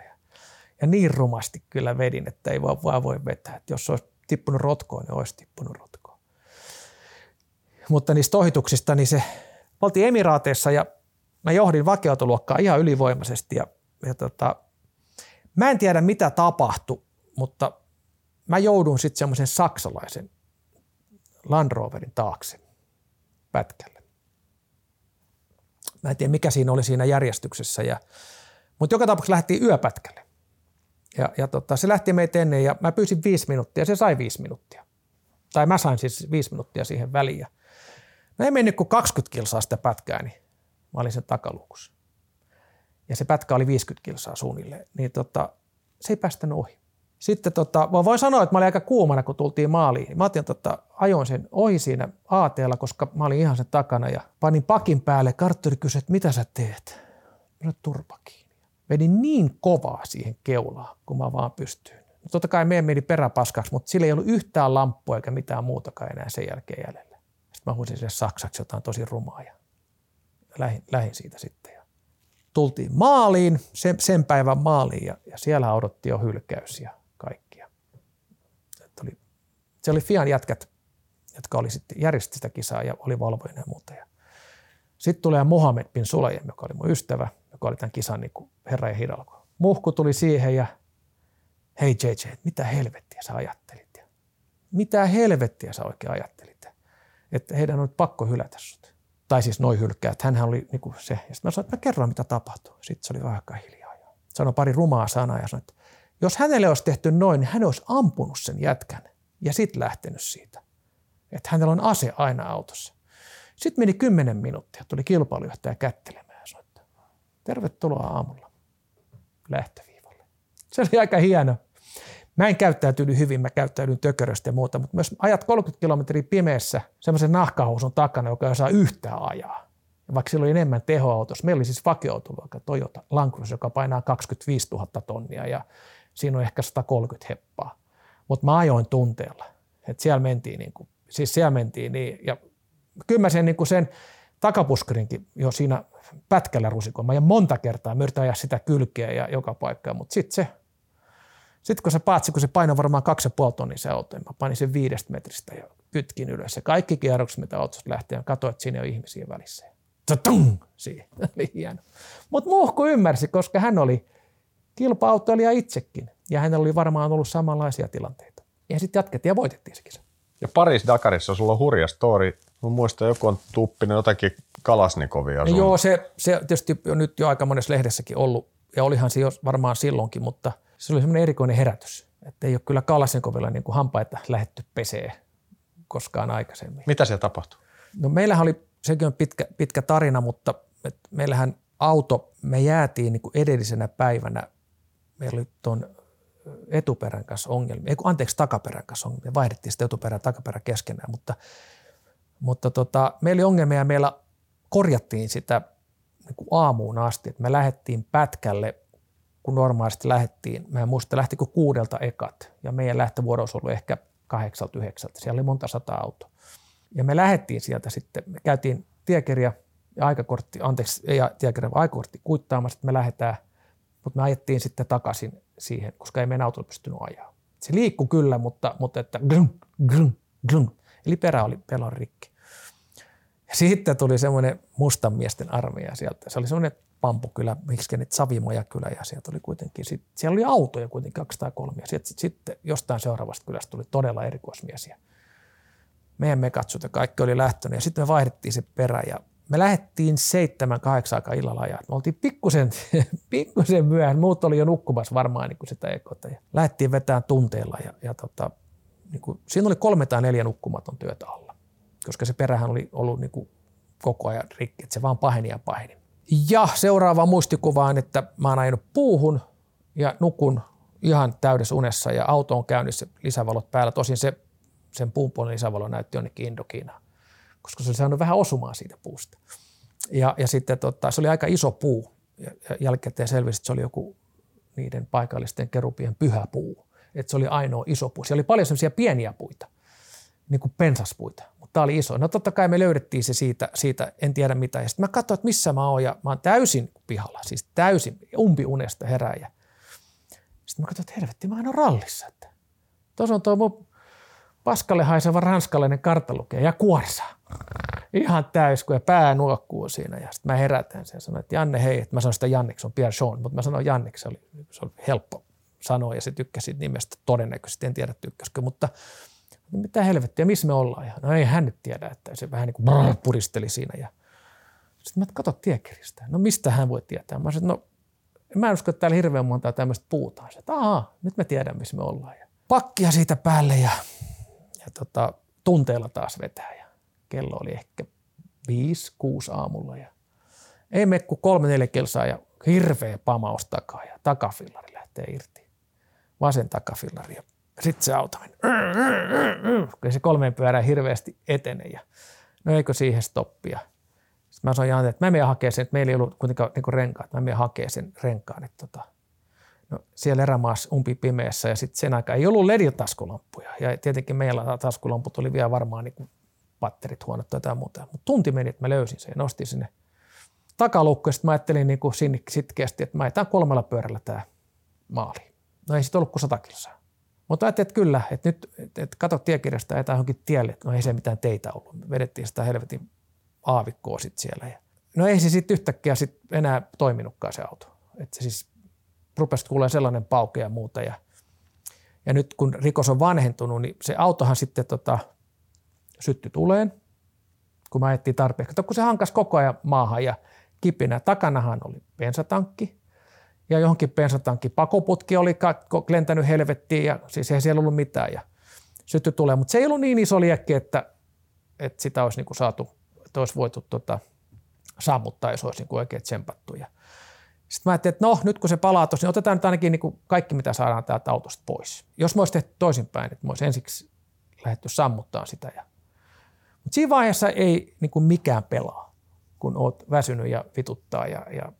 Ja, niin rumasti kyllä vedin, että ei vaan, vaan voi vetää. Että jos olisi tippunut rotkoon, niin olisi tippunut rotkoon. Mutta niistä ohituksista, niin se, me oltiin Emiraateissa ja mä johdin vakiautoluokkaa ihan ylivoimaisesti ja, ja tota, mä en tiedä mitä tapahtui, mutta mä joudun sitten semmoisen saksalaisen Land Roverin taakse pätkälle. Mä en tiedä, mikä siinä oli siinä järjestyksessä, ja, mutta joka tapauksessa lähti yöpätkälle. Ja, ja tota, se lähti meitä ennen ja mä pyysin viisi minuuttia, se sai viisi minuuttia. Tai mä sain siis viisi minuuttia siihen väliin. Ja no ei mennyt kuin 20 kilsaa sitä pätkää, niin mä olin sen takaluukussa. Ja se pätkä oli 50 kilsaa suunnilleen, niin tota, se ei päästänyt ohi. Sitten tota, mä voin sanoa, että mä olin aika kuumana, kun tultiin maaliin. Mä otin, tota, ajoin sen ohi siinä aateella, koska mä olin ihan sen takana ja panin pakin päälle. Kartturi kysyi, että mitä sä teet? Mä turpa kiinni. Vedin niin kovaa siihen keulaan, kun mä vaan pystyin. Totta kai meidän meni peräpaskaksi, mutta sillä ei ollut yhtään lamppua eikä mitään muutakaan enää sen jälkeen jäljellä. Sitten mä huusin sille saksaksi jotain tosi rumaa ja lähin, lähin siitä sitten. Ja tultiin maaliin, sen, sen päivän maaliin ja, ja siellä odotti jo hylkäys ja se oli Fian jätkät, jotka oli sitten järjesti sitä kisaa ja oli valvojana ja muuta. Ja sitten tulee Mohamed bin Sulajem, joka oli mun ystävä, joka oli tämän kisan niin herra ja hidalgo. Muhku tuli siihen ja hei JJ, mitä helvettiä sä ajattelit? Ja mitä helvettiä sä oikein ajattelit? Että heidän on nyt pakko hylätä sut. Tai siis noin hylkää, että hänhän oli niin kuin se. Ja sitten mä sanoin, että mä kerron mitä tapahtuu. Sitten se oli vähän hiljaa. Sanoi pari rumaa sanaa ja sanoi, että jos hänelle olisi tehty noin, niin hän olisi ampunut sen jätkän ja sitten lähtenyt siitä. Että hänellä on ase aina autossa. Sitten meni kymmenen minuuttia, tuli kilpailujohtaja kättelemään ja sanoi, että tervetuloa aamulla lähtöviivalle. Se oli aika hieno. Mä en käyttäytynyt hyvin, mä käyttäydyn tököröstä ja muuta, mutta myös ajat 30 kilometriä pimeässä semmoisen nahkahousun takana, joka ei saa yhtään ajaa. Ja vaikka sillä oli enemmän tehoautossa. Meillä oli siis vakioautoluokka Toyota Land Cruiser, joka painaa 25 000 tonnia ja siinä on ehkä 130 heppaa. Mutta mä ajoin tunteella. Et siellä mentiin niin kuin, siis siellä mentiin niin, ja kyllä mä sen, niin kuin sen takapuskerinkin jo siinä pätkällä rusikoin. Mä monta kertaa, mä yritän ajaa sitä kylkeä ja joka paikkaa, mutta sitten se, sitten kun se paatsi, kun se painoi varmaan kaksi ja puoli tonnia se auto, niin mä panin sen viidestä metristä ja kytkin ylös. Ja kaikki kierrokset, mitä autosta lähtee, ja katsoin, että siinä on ihmisiä välissä. Tung! Siihen oli hieno. Mutta muhku ymmärsi, koska hän oli kilpa-autoilija itsekin. Ja hänellä oli varmaan ollut samanlaisia tilanteita. Ja sitten jatkettiin ja voitettiin se kisa. Ja Paris Dakarissa sulla on hurja story. Mä muistan, joku on tuppinut jotakin Kalasnikovia. Sun. Joo, se, se tietysti on nyt jo aika monessa lehdessäkin ollut. Ja olihan se jo varmaan silloinkin, mutta se oli semmoinen erikoinen herätys. Että ei ole kyllä Kalasnikovilla niin kuin hampaita lähetty pesee koskaan aikaisemmin. Mitä siellä tapahtui? No meillähän oli, sekin on pitkä, pitkä tarina, mutta meillähän auto, me jäätiin niin kuin edellisenä päivänä, meillä oli tuon etuperän kanssa ongelmia, ei anteeksi takaperän kanssa ongelmia, vaihdettiin sitten etuperä ja takaperä keskenään, mutta, mutta tota, meillä oli ongelmia ja meillä korjattiin sitä niin kuin aamuun asti, että me lähdettiin pätkälle, kun normaalisti lähdettiin, mä en muista lähtikö kuudelta ekat. Ja meidän lähtövuoro olisi ollut ehkä kahdeksalta, yhdeksältä, siellä oli monta sata autoa. Ja me lähdettiin sieltä sitten, me käytiin tiekirja ja aikakortti, anteeksi, ei tiekirja, vaan aikakortti kuittaamassa, että me lähdetään, mutta me ajettiin sitten takaisin siihen, koska ei meidän autolla pystynyt ajaa. Se liikkui kyllä, mutta, mutta että glum, glum, glum. Eli perä oli pelon rikki. Ja sitten tuli semmoinen mustan miesten armeija sieltä. Se oli semmoinen pampukylä, miksi nyt Savimoja kylä ja sieltä oli kuitenkin, sit, siellä oli autoja kuitenkin 203 ja sitten, sitten jostain seuraavasta kylästä tuli todella erikoismiesiä. Meidän mekatsut ja kaikki oli lähtönyt ja sitten me vaihdettiin se perä ja me lähdettiin seitsemän, kahdeksan aikaa illalla ajaa. Me oltiin pikkusen, pikkusen myöhään. Muut oli jo nukkumassa varmaan niin kuin sitä ekota. Ja lähdettiin vetämään tunteella ja, ja tota, niin kuin, siinä oli kolme tai neljä nukkumaton työtä alla. Koska se perähän oli ollut niin kuin koko ajan rikki, että se vaan paheni ja paheni. Ja seuraava muistikuva on, että mä oon ajanut puuhun ja nukun ihan täydessä unessa ja auto on käynnissä lisävalot päällä. Tosin se, sen puun puolen lisävalo näytti jonnekin Indokiinaan koska se oli saanut vähän osumaan siitä puusta. Ja, ja sitten tota, se oli aika iso puu. Ja, ja jälkikäteen selvisi, että se oli joku niiden paikallisten kerupien pyhä puu. Että se oli ainoa iso puu. Siellä oli paljon semmoisia pieniä puita, niin kuin pensaspuita, mutta tämä oli iso. No totta kai me löydettiin se siitä, siitä en tiedä mitä. Ja sitten mä katsoin, että missä mä oon ja mä oon täysin pihalla, siis täysin umpiunesta herääjä. Sitten mä katsoin, että helvetti, mä oon rallissa. Tuossa on tuo mun paskalle haiseva ranskalainen kartalukija ja kuorsa. Ihan täys, kun ja pää nuokkuu siinä. Ja sitten mä herätän sen ja sanoin, että Janne hei, että mä sanoin sitä Janniksi, on Pierre Sean, mutta mä sanoin Janniksi, se oli, se oli helppo sanoa ja se tykkäsi nimestä todennäköisesti, en tiedä tykkäskö, mutta mitä helvettiä, missä me ollaan? Ja no ei hän nyt tiedä, että se vähän niin kuin puristeli siinä. Ja sitten mä katson tiekiristä. No mistä hän voi tietää? Mä sanoin, no mä en usko, että täällä hirveän monta tämmöistä puutaa. Että aah, nyt me tiedän, missä me ollaan. Ja pakkia siitä päälle ja, ja tota, tunteella taas vetää. Ja kello oli ehkä viisi, kuusi aamulla ja ei mene kuin kolme, neljä kelsaa ja hirveä pamaus takaa ja takafillari lähtee irti. Vasen takafillari ja sitten se auto meni. Kyllä se kolmeen pyörään hirveästi etene ja no eikö siihen stoppia. Sitten mä sanoin että mä menen hakemaan sen, että meillä ei ollut kuitenkaan niin renkaat, mä menen hakemaan sen renkaan. Että tota, no, siellä erämaassa umpi pimeässä ja sitten sen aikaa ei ollut LED-taskulampuja. Ja tietenkin meillä taskulamput oli vielä varmaan niin patterit huonot tai jotain muuta. Mutta tunti meni, että mä löysin sen ja nostin sinne takalukko. Ja sitten mä ajattelin niin kuin sitkeästi, että mä ajetaan kolmella pyörällä tämä maali. No ei sitten ollut kuin sata kilsaa. Mutta ajattelin, että kyllä, että nyt että kato tiekirjasta ja johonkin tielle, no ei se mitään teitä ollut. Me vedettiin sitä helvetin aavikkoa sitten siellä. Ja no ei se sitten yhtäkkiä sit enää toiminutkaan se auto. Että se siis rupesi kuulee sellainen pauke ja muuta. Ja, ja nyt kun rikos on vanhentunut, niin se autohan sitten tota, sytty tuleen, kun mä ajettiin tarpeeksi. Kun se hankas koko ajan maahan ja kipinä. Takanahan oli bensatankki ja johonkin bensatankki pakoputki oli lentänyt helvettiin ja siis ei siellä ollut mitään ja sytty tulee. Mutta se ei ollut niin iso liekki, että, että sitä olisi niinku saatu, että olisi voitu tota, sammuttaa, jos olisi niinku oikein tsempattu. Ja sitten mä ajattelin, että no nyt kun se palaa tuossa, niin otetaan nyt ainakin niinku kaikki, mitä saadaan täältä autosta pois. Jos mä olisi tehty toisinpäin, että mä olisi ensiksi lähdetty sammuttaa sitä. Ja... Mutta siinä vaiheessa ei niinku mikään pelaa, kun oot väsynyt ja vituttaa ja, ja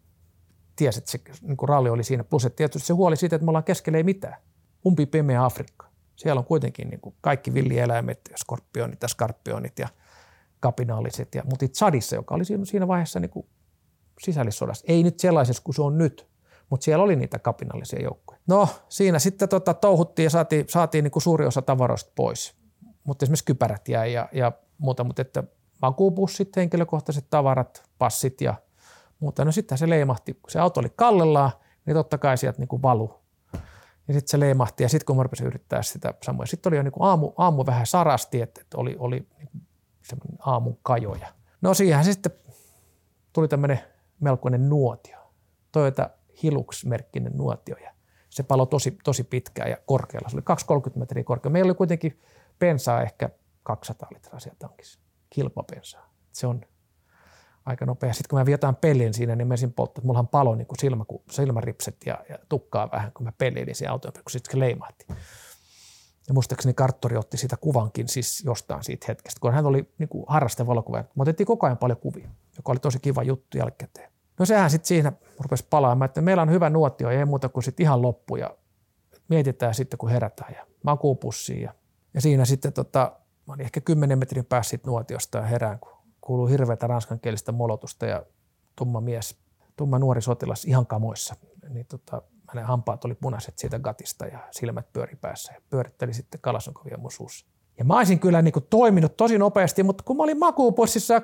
tiesi, että se niin kuin ralli oli siinä. Plus, että tietysti se huoli siitä, että me ollaan keskellä ei mitään. Umpi pimeä Afrikka. Siellä on kuitenkin niin kuin kaikki villieläimet, skorpionit ja skarpionit ja kapinaaliset. Ja, mutta Tsadissa, joka oli siinä vaiheessa niin kuin sisällissodassa, ei nyt sellaisessa kuin se on nyt, mutta siellä oli niitä kapinallisia joukkoja. No siinä sitten tota, touhuttiin ja saatiin, saatiin niin kuin suuri osa tavaroista pois, mutta esimerkiksi kypärät jäi ja, ja muuta, mutta että makuupussit, henkilökohtaiset tavarat, passit ja mutta no sitten se leimahti, kun se auto oli kallellaan, niin totta kai sieltä niin kuin valu. Ja sitten se leimahti ja sitten kun mä rupesin yrittää sitä samoin. Sitten oli jo niin kuin aamu, aamu vähän sarasti, että, oli, oli niin semmoinen aamun kajoja. No siihen sitten tuli tämmöinen melkoinen nuotio. Toyota Hilux-merkkinen nuotio ja se palo tosi, tosi pitkään ja korkealla. Se oli 2-30 metriä korkea. Meillä oli kuitenkin bensaa ehkä 200 litraa siellä tankissa, kilpabensaa. Se on aika nopea. Sitten kun mä vietaan pelin siinä, niin mä ensin polttaa, mullahan palo niin kuin silmä, silmäripset ja, ja, tukkaa vähän, kun mä pelin siihen autoon, kun sitten se leimahti. Ja muistaakseni karttori otti siitä kuvankin siis jostain siitä hetkestä, kun hän oli niin kuin harraste valokuva. Me otettiin koko ajan paljon kuvia, joka oli tosi kiva juttu jälkikäteen. No sehän sitten siinä rupesi palaamaan, että meillä on hyvä nuotio, ei muuta kuin sitten ihan loppu ja mietitään sitten, kun herätään ja makuupussiin. Ja, ja siinä sitten tota, mä olin ehkä 10 metrin päässä nuotiosta ja herään, kun kuuluu hirveätä ranskankielistä molotusta ja tumma mies, tumma nuori sotilas ihan kamoissa. Niin tota, hänen hampaat oli punaiset siitä gatista ja silmät pyöri päässä ja pyöritteli sitten kalasonkovia mun suussa. Ja mä olisin kyllä niin kuin toiminut tosi nopeasti, mutta kun mä olin makuupussissa,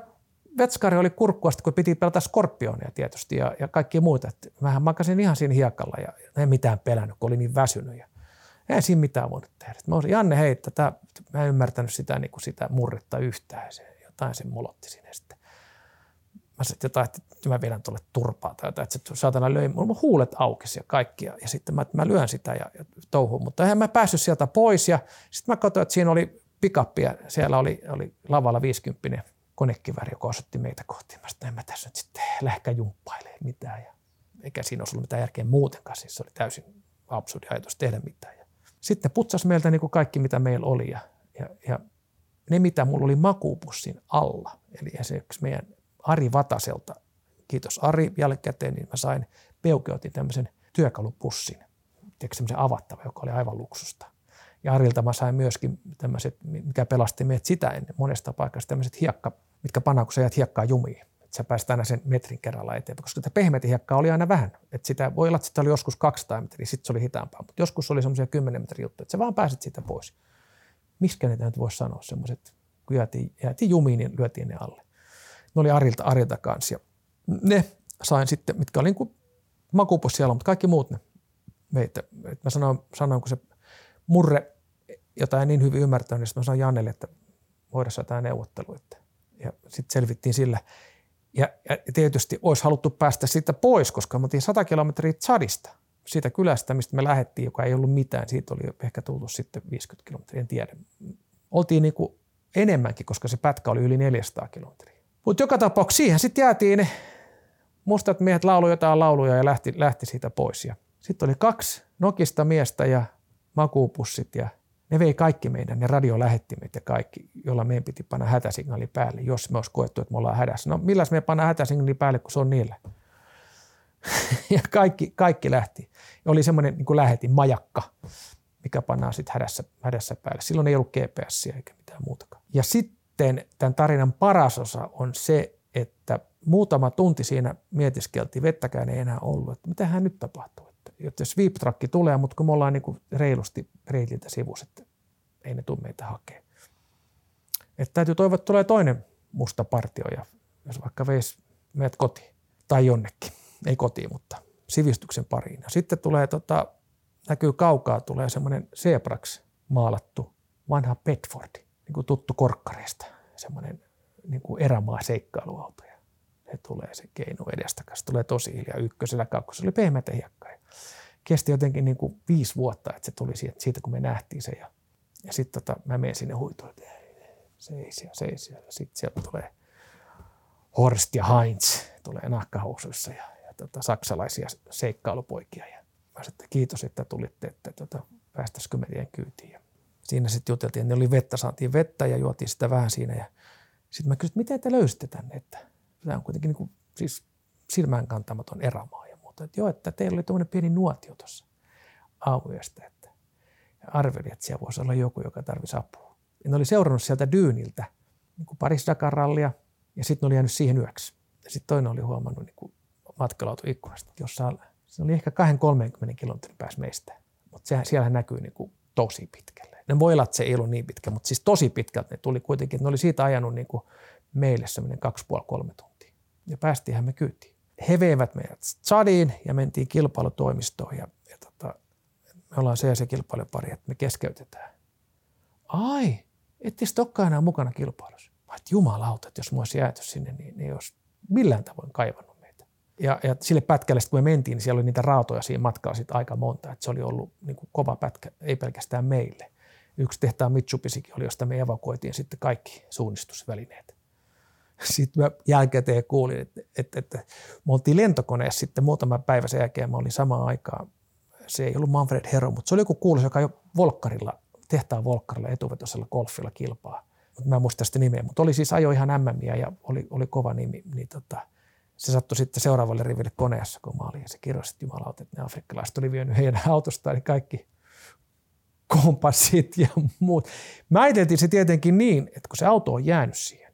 vetskari oli kurkkuasti, kun piti pelata skorpionia tietysti ja, ja kaikki muita. Että mähän makasin ihan siinä hiekalla ja en mitään pelännyt, kun olin niin väsynyt. Ja, ei siinä mitään voinut tehdä. Mä olisin, Janne, hei, että mä en ymmärtänyt sitä, niin kuin sitä murretta yhtään. Se, jotain sen molotti sinne sitten. Mä sanoin, että että mä vedän tuolle turpaa tai jotain, että se saatana löi, mun huulet aukesi ja kaikkia. Ja sitten mä, mä lyön sitä ja, ja touhuun, mutta eihän mä päässyt sieltä pois. Ja sitten mä katsoin, että siinä oli pikappi ja siellä oli, oli lavalla 50 konekiväri, joka osoitti meitä kohti. Mä sanoin, en mä tässä nyt sitten lähkä jumppailemaan mitään. Ja eikä siinä olisi ollut mitään järkeä muutenkaan. Siis se oli täysin absurdi ajatus tehdä mitään. Sitten putsas meiltä niin kuin kaikki, mitä meillä oli. Ja, ja, ja ne, mitä mulla oli makuupussin alla, eli esimerkiksi meidän Ari Vataselta, kiitos Ari jälkikäteen, niin mä sain, peukeutin tämmöisen työkalupussin, semmoisen avattava, joka oli aivan luksusta. Ja Arilta mä sain myöskin tämmöiset, mikä pelasti meidät sitä ennen monesta paikasta, tämmöiset hiekka, mitkä jäät hiekkaa jumiin. Että sä pääset aina sen metrin kerralla eteenpäin, koska tätä pehmeitä hiekkaa oli aina vähän. Että sitä, voi olla, että sitä oli joskus 200 metriä, sitten se oli hitaampaa, mutta joskus oli semmoisia 10 metrin juttuja, että sä vaan pääsit siitä pois. Miskä niitä nyt voisi sanoa, semmoiset, kun jäätiin, jäätiin jumiin, niin lyötiin ne alle. Ne oli Arilta, Arilta kanssa ja ne sain sitten, mitkä oli niin makupussi siellä, mutta kaikki muut ne meitä. Et mä sanoin, sanoin, kun se murre, jota en niin hyvin ymmärtänyt, niin mä sanoin Jannelle, että hoidassa tämä neuvottelu. Että, ja sitten selvittiin sillä. Ja, ja, tietysti olisi haluttu päästä siitä pois, koska me oltiin 100 kilometriä Tsadista, siitä kylästä, mistä me lähdettiin, joka ei ollut mitään. Siitä oli ehkä tullut sitten 50 kilometriä, en tiedä. Oltiin niin kuin enemmänkin, koska se pätkä oli yli 400 kilometriä. Mutta joka tapauksessa siihen sitten jäätiin, mustat miehet laulu jotain lauluja ja lähti, lähti siitä pois. Ja sitten oli kaksi nokista miestä ja makuupussit ja ne vei kaikki meidän, ne radiolähettimet ja kaikki, jolla meidän piti panna hätäsignaali päälle, jos me olisi koettu, että me ollaan hädässä. No milläs me panna hätäsignaali päälle, kun se on niillä? ja kaikki, kaikki lähti. Oli semmoinen niin kuin lähetin majakka, mikä pannaan sitten hädässä, hädässä päälle. Silloin ei ollut GPS eikä mitään muutakaan. Ja sitten tämän tarinan paras osa on se, että muutama tunti siinä mietiskeltiin, vettäkään ei enää ollut, että mitähän nyt tapahtuu. Että sweep tulee, mutta kun me ollaan niin reilusti reitiltä sivussa, että ei ne tule meitä hakea. Että täytyy toivoa, että tulee toinen musta partio ja jos vaikka veisi meidät kotiin tai jonnekin, ei kotiin, mutta sivistyksen pariin. Ja sitten tulee, tota, näkyy kaukaa, tulee semmoinen Zebrax maalattu vanha Bedfordi, niin kuin tuttu korkkareista, semmoinen niin kuin erämaa seikkailuauto. Ja se tulee se edestä, se tulee tosi hiljaa ykkösellä, kakkosella hiekkaa. Kesti jotenkin niin kuin viisi vuotta, että se tuli siitä, siitä kun me nähtiin se. Ja, ja sitten tota, mä menen sinne huitoon, että seis ja seis. Ja sitten sieltä tulee Horst ja Heinz, tulee nahkahousuissa ja, ja tota, saksalaisia seikkailupoikia. Ja mä sanoin, että kiitos, että tulitte, että tota, päästäisikö me teidän kyytiin. Ja siinä sitten juteltiin, ne oli vettä, saatiin vettä ja juotiin sitä vähän siinä. Ja sitten mä kysyin, että miten te löysitte tänne, että tämä on kuitenkin niin kuin, siis silmään kantamaton erämaa ja muuta. Että joo, että teillä oli tuommoinen pieni nuotio tuossa aamuyöstä, että arveli, että siellä voisi olla joku, joka tarvisi apua. Ja ne oli seurannut sieltä dyyniltä niin kuin Paris Dakar-rallia ja sitten ne oli jäänyt siihen yöksi. Ja sitten toinen oli huomannut niin kuin ikkunasta, jossa se oli ehkä 2-30 kilometrin päässä meistä. Mutta siellä näkyy niin kuin tosi pitkälle. Ne voi olla, että se ei ollut niin pitkä, mutta siis tosi pitkältä ne tuli kuitenkin. Ne oli siitä ajanut niin kuin meille semmoinen 2,5-3 tuntia. Ja päästiinhän me kyytiin. He veivät meidät Tsadiin ja mentiin kilpailutoimistoon ja, ja tota, me ollaan se ja se kilpailupari, että me keskeytetään. Ai, ette olekaan enää mukana kilpailussa. Mä että jumalauta, että jos mä olisi jääty sinne, niin ne ei olisi millään tavoin kaivannut meitä. Ja, ja sille pätkälle, kun me mentiin, niin siellä oli niitä raatoja siinä matkalla sit aika monta. Että se oli ollut niin kuin kova pätkä, ei pelkästään meille. Yksi tehtaan Mitsubishikin oli, josta me evakuoitiin sitten kaikki suunnistusvälineet. Sitten mä jälkikäteen kuulin, että, että, että me oltiin lentokoneessa sitten muutama päivä sen jälkeen, mä olin samaan aikaan, se ei ollut Manfred Hero, mutta se oli joku kuuluisa, joka jo Volkkarilla, tehtaan Volkkarilla etuvetoisella golfilla kilpaa. Mä en muista sitä nimeä, mutta oli siis ajo ihan MMiä ja oli, oli kova nimi, niin tota, se sattui sitten seuraavalle riville koneessa, kun mä olin, ja se kirjoitti, että jumalauta, että ne afrikkalaiset oli vienyt heidän autostaan, niin kaikki kompassit ja muut. Mä ajateltiin se tietenkin niin, että kun se auto on jäänyt siihen,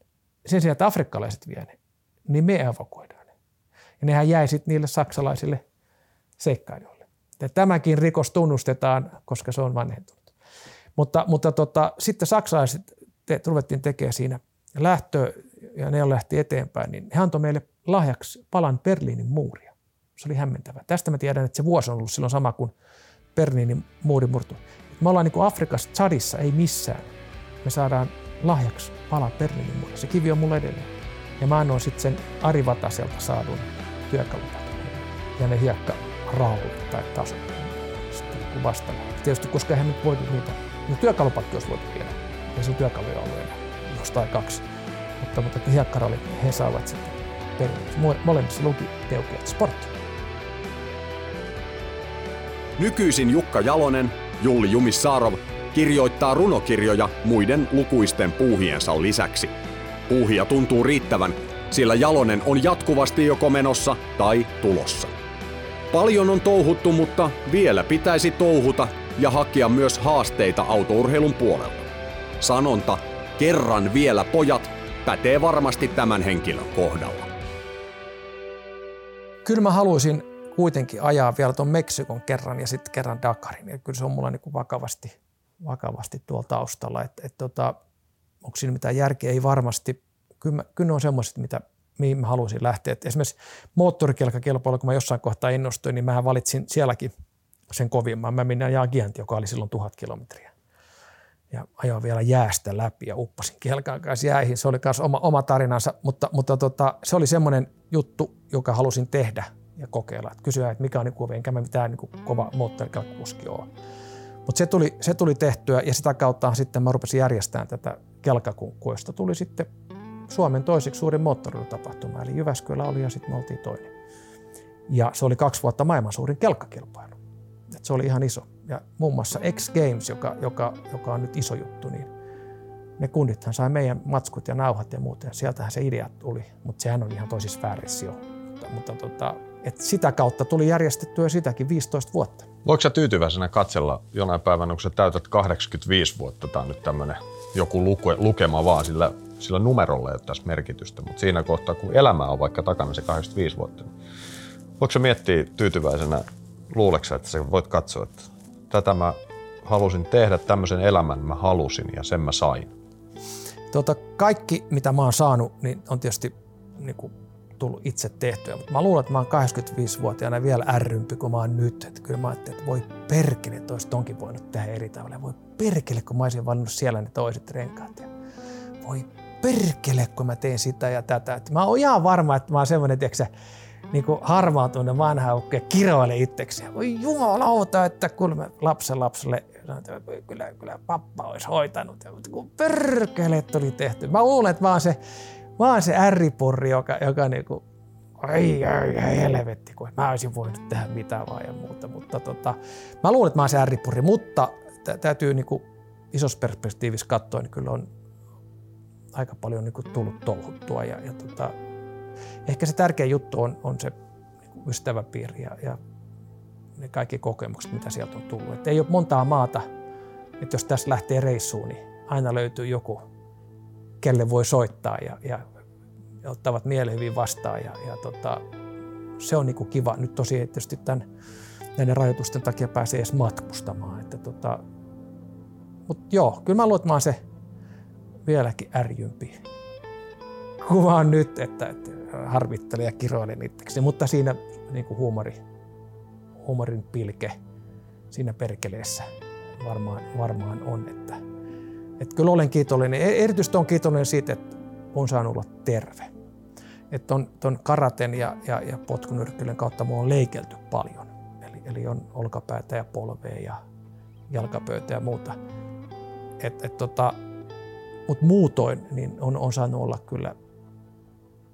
sen sijaan, että afrikkalaiset vie ne, niin me evakuoidaan ne. Ja nehän jäi sitten niille saksalaisille seikkailijoille. Ja tämäkin rikos tunnustetaan, koska se on vanhentunut. Mutta, mutta tota, sitten saksalaiset te, ruvettiin tekemään siinä lähtö ja ne lähti eteenpäin, niin he antoi meille lahjaksi palan Berliinin muuria. Se oli hämmentävä. Tästä mä tiedän, että se vuosi on ollut silloin sama kuin Berliinin muuri murtu. Me ollaan niin kuin Afrikassa, Chadissa, ei missään. Me saadaan lahjaksi pala Berliinin. Se kivi on mulle edelleen. Ja mä annoin sitten sen Ari Vataselta saadun työkalupatin ja ne hiekka raulit tai tasot sitten vastaava. Tietysti koska eihän nyt voitu niitä, no työkalupakki olisi voitu viedä. Ei se työkaluja ollut enää, jostain kaksi. Mutta, mutta hiekkarallit, he saavat sitten perinnöksi. Molemmissa luki Teukiat Sport. Nykyisin Jukka Jalonen, Julli Jumissaarov kirjoittaa runokirjoja muiden lukuisten puuhiensa lisäksi. Puuhia tuntuu riittävän, sillä Jalonen on jatkuvasti joko menossa tai tulossa. Paljon on touhuttu, mutta vielä pitäisi touhuta ja hakea myös haasteita autourheilun puolelta. Sanonta, kerran vielä pojat, pätee varmasti tämän henkilön kohdalla. Kyllä mä haluaisin kuitenkin ajaa vielä tuon Meksikon kerran ja sitten kerran Dakarin. Ja kyllä se on mulla niin kuin vakavasti, vakavasti tuolla taustalla. Et, et tota, onko siinä mitään järkeä? Ei varmasti. Kyllä, mä, kyllä ne on semmoiset, mitä, mihin mä haluaisin lähteä. Et esimerkiksi moottorikelkakilpailu, kun mä jossain kohtaa innostuin, niin mä valitsin sielläkin sen kovimman. Mä menin ajaa Gianti, joka oli silloin tuhat kilometriä. Ja ajoin vielä jäästä läpi ja uppasin kelkan kanssa jäihin. Se oli myös oma, oma tarinansa, mutta, mutta tota, se oli semmoinen juttu, joka halusin tehdä ja kokeilla. Et kysyä, että mikä on niin enkä mä mitään niin kova moottorikelkkakuski ole. Mutta se tuli, se tuli tehtyä ja sitä kautta sitten mä rupesin järjestämään tätä kelkakunkkua, josta tuli sitten Suomen toiseksi suurin moottoritapahtuma. Eli Jyväskylä oli ja sitten me oltiin toinen. Ja se oli kaksi vuotta maailman suurin kelkkakilpailu. Et se oli ihan iso. Ja muun muassa X Games, joka, joka, joka on nyt iso juttu, niin ne kundithan sai meidän matskut ja nauhat ja muut, ja sieltähän se idea tuli, mutta sehän on ihan toisissa sfäärissä jo. Mutta, mutta tota, et sitä kautta tuli järjestettyä sitäkin 15 vuotta. Voiko sä tyytyväisenä katsella jonain päivänä, kun sä täytät 85 vuotta, tämä on nyt tämmöinen joku luke, lukema vaan, sillä, sillä numerolla ei ole tässä merkitystä, mutta siinä kohtaa, kun elämä on vaikka takana se 85 vuotta, niin voiko sä miettiä tyytyväisenä, luuleeko että sä voit katsoa, että tätä mä halusin tehdä, tämmöisen elämän mä halusin ja sen mä sain? Tota, kaikki, mitä mä oon saanut, niin on tietysti niin kuin tullut itse tehtyä. Mutta mä luulen, että mä oon 85-vuotiaana vielä ärrympi kuin mä oon nyt. Että kyllä mä ajattelin, että voi perkele, että olisi tonkin voinut tehdä eri tavalla. Voi perkele, kun mä olisin valinnut siellä ne toiset renkaat. Ja voi perkele, kun mä teen sitä ja tätä. Että mä oon ihan varma, että mä oon semmoinen, tiedätkö, niin kuin harmaantunut vanha ukki kiroile itseksi. Voi jumalauta, että kun mä lapsen lapselle kyllä, kyllä pappa olisi hoitanut. Mutta kun perkele tuli tehty. Mä luulen, että mä oon se vaan se ärripurri, joka, joka niinku, ai, ai, ai, helvetti, kun mä olisin voinut tehdä mitä vaan ja muuta. Mutta tota, mä luulen, että mä oon se ärripurri, mutta täytyy niinku isossa perspektiivissä katsoa, niin kyllä on aika paljon niinku tullut touhuttua. Ja, ja tota, ehkä se tärkeä juttu on, on se niinku ystäväpiiri ja, ja ne kaikki kokemukset, mitä sieltä on tullut. Et ei ole montaa maata, että jos tässä lähtee reissuun, niin aina löytyy joku, kelle voi soittaa ja, ja ottavat mieleen hyvin vastaan. Ja, ja tota, se on niinku kiva. Nyt tosi tietysti tämän, näiden rajoitusten takia pääsee edes matkustamaan. Että tota, Mutta joo, kyllä mä luulen, että mä se vieläkin ärjympi oon nyt, että, että harvittelen ja kiroilen itseksi. Mutta siinä niin kuin huumori, huumorin pilke siinä perkeleessä varmaan, varmaan on, että, että kyllä olen kiitollinen. E- erityisesti olen kiitollinen siitä, että on saanut olla terve. Että on ton karaten ja, ja, ja potkunyrkkelyn kautta mua on leikelty paljon. Eli, eli on olkapäätä ja polvea ja jalkapöytä ja muuta. Et, et tota, Mutta muutoin niin on, on saanut olla kyllä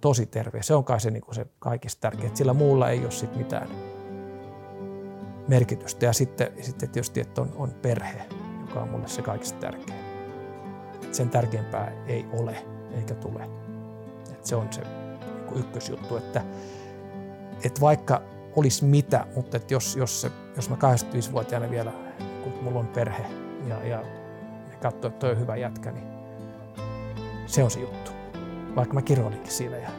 tosi terve. Se on kai se, niin se kaikista tärkeää. Sillä muulla ei ole sit mitään merkitystä. Ja sitten, sitten tietysti, että on, on perhe, joka on mulle se kaikista tärkeä sen tärkeämpää ei ole eikä tule. Et se on se ykkösjuttu, että, että vaikka olisi mitä, mutta että jos, jos, se, jos mä 85-vuotiaana vielä, kun mulla on perhe ja, ja ne katsoo, että toi on hyvä jätkä, niin se on se juttu. Vaikka mä kirjoilinkin siinä ja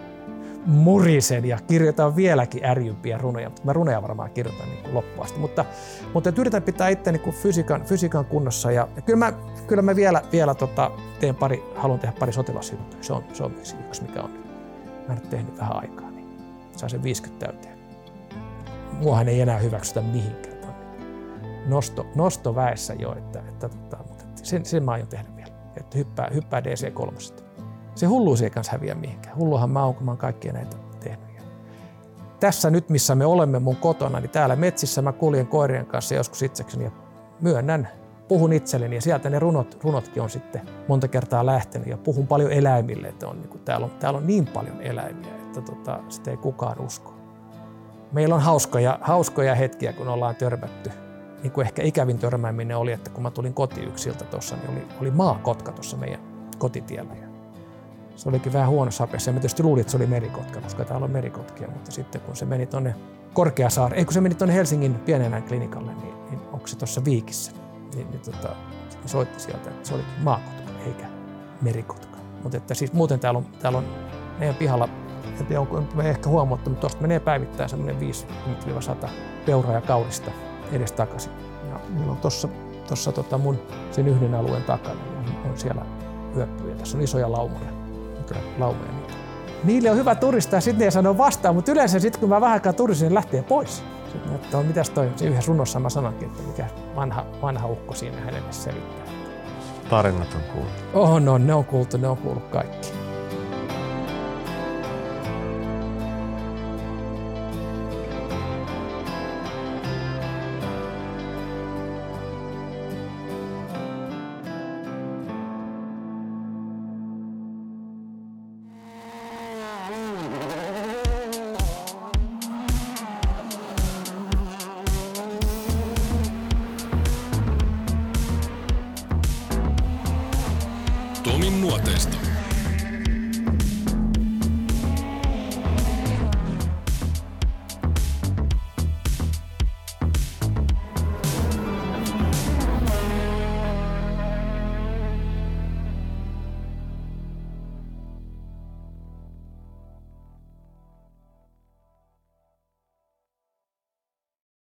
murisen ja kirjoitan vieläkin ärjympiä runoja, mutta mä runoja varmaan kirjoitan niin kuin loppuun asti. Mutta, mutta yritän pitää itse niin kuin fysiikan, fysiikan kunnossa ja, ja kyllä mä, kyllä mä vielä, vielä tota, teen pari, haluan tehdä pari sotilasjuttuja. Se on, se on yksi, mikä on. Mä en tehnyt vähän aikaa, niin saa sen 50 täyteen. Muahan ei enää hyväksytä mihinkään. Nosto, nosto väessä jo, että, että, että, mutta sen, sen mä aion tehdä vielä. Että hyppää, hyppää DC3 se hulluus ei kanssa häviä mihinkään. Hulluhan mä oon, kun mä oon kaikkia näitä tehnyt. Ja tässä nyt, missä me olemme mun kotona, niin täällä metsissä mä kuljen koirien kanssa joskus itsekseni ja myönnän, puhun itselleni ja sieltä ne runot, runotkin on sitten monta kertaa lähtenyt ja puhun paljon eläimille, että on, niin kuin, täällä, on, täällä on niin paljon eläimiä, että tota, sitä ei kukaan usko. Meillä on hauskoja, hauskoja hetkiä, kun ollaan törmätty niin kuin ehkä ikävin törmääminen oli, että kun mä tulin kotiyksiltä tuossa, niin oli, oli maakotka tuossa meidän kotitiellä. Ja se olikin vähän huono sapessa. Ja mä tietysti luulin, että se oli merikotka, koska täällä on merikotkia, mutta sitten kun se meni tuonne Korkeasaari, ei kun se meni tuonne Helsingin pienenään klinikalle, niin, niin onko se tuossa Viikissä, niin, niin tota, soitti sieltä, että se olikin maakotka eikä merikotka. Mutta että siis muuten täällä on, täällä on meidän pihalla, en tiedä onko me ehkä huomattu, mutta tuosta menee päivittäin semmoinen 50-100 peuraa ja kaurista edes takaisin. Ja meillä on tuossa tossa tota mun sen yhden alueen takana, niin on, on siellä yöpyjä. Tässä on isoja laumoja, laumoja niitä. Niille on hyvä turistaa sitten ei sano vastaan, mutta yleensä sitten kun mä vähän aikaa turistin, niin lähtee pois. Sitten että on, mitäs toi, se yhdessä runossa mä sanonkin, että mikä vanha, vanha ukko siinä hänelle selittää. Tarinat on kuultu. Oh, no, ne on kuultu, ne on kuullut kaikki.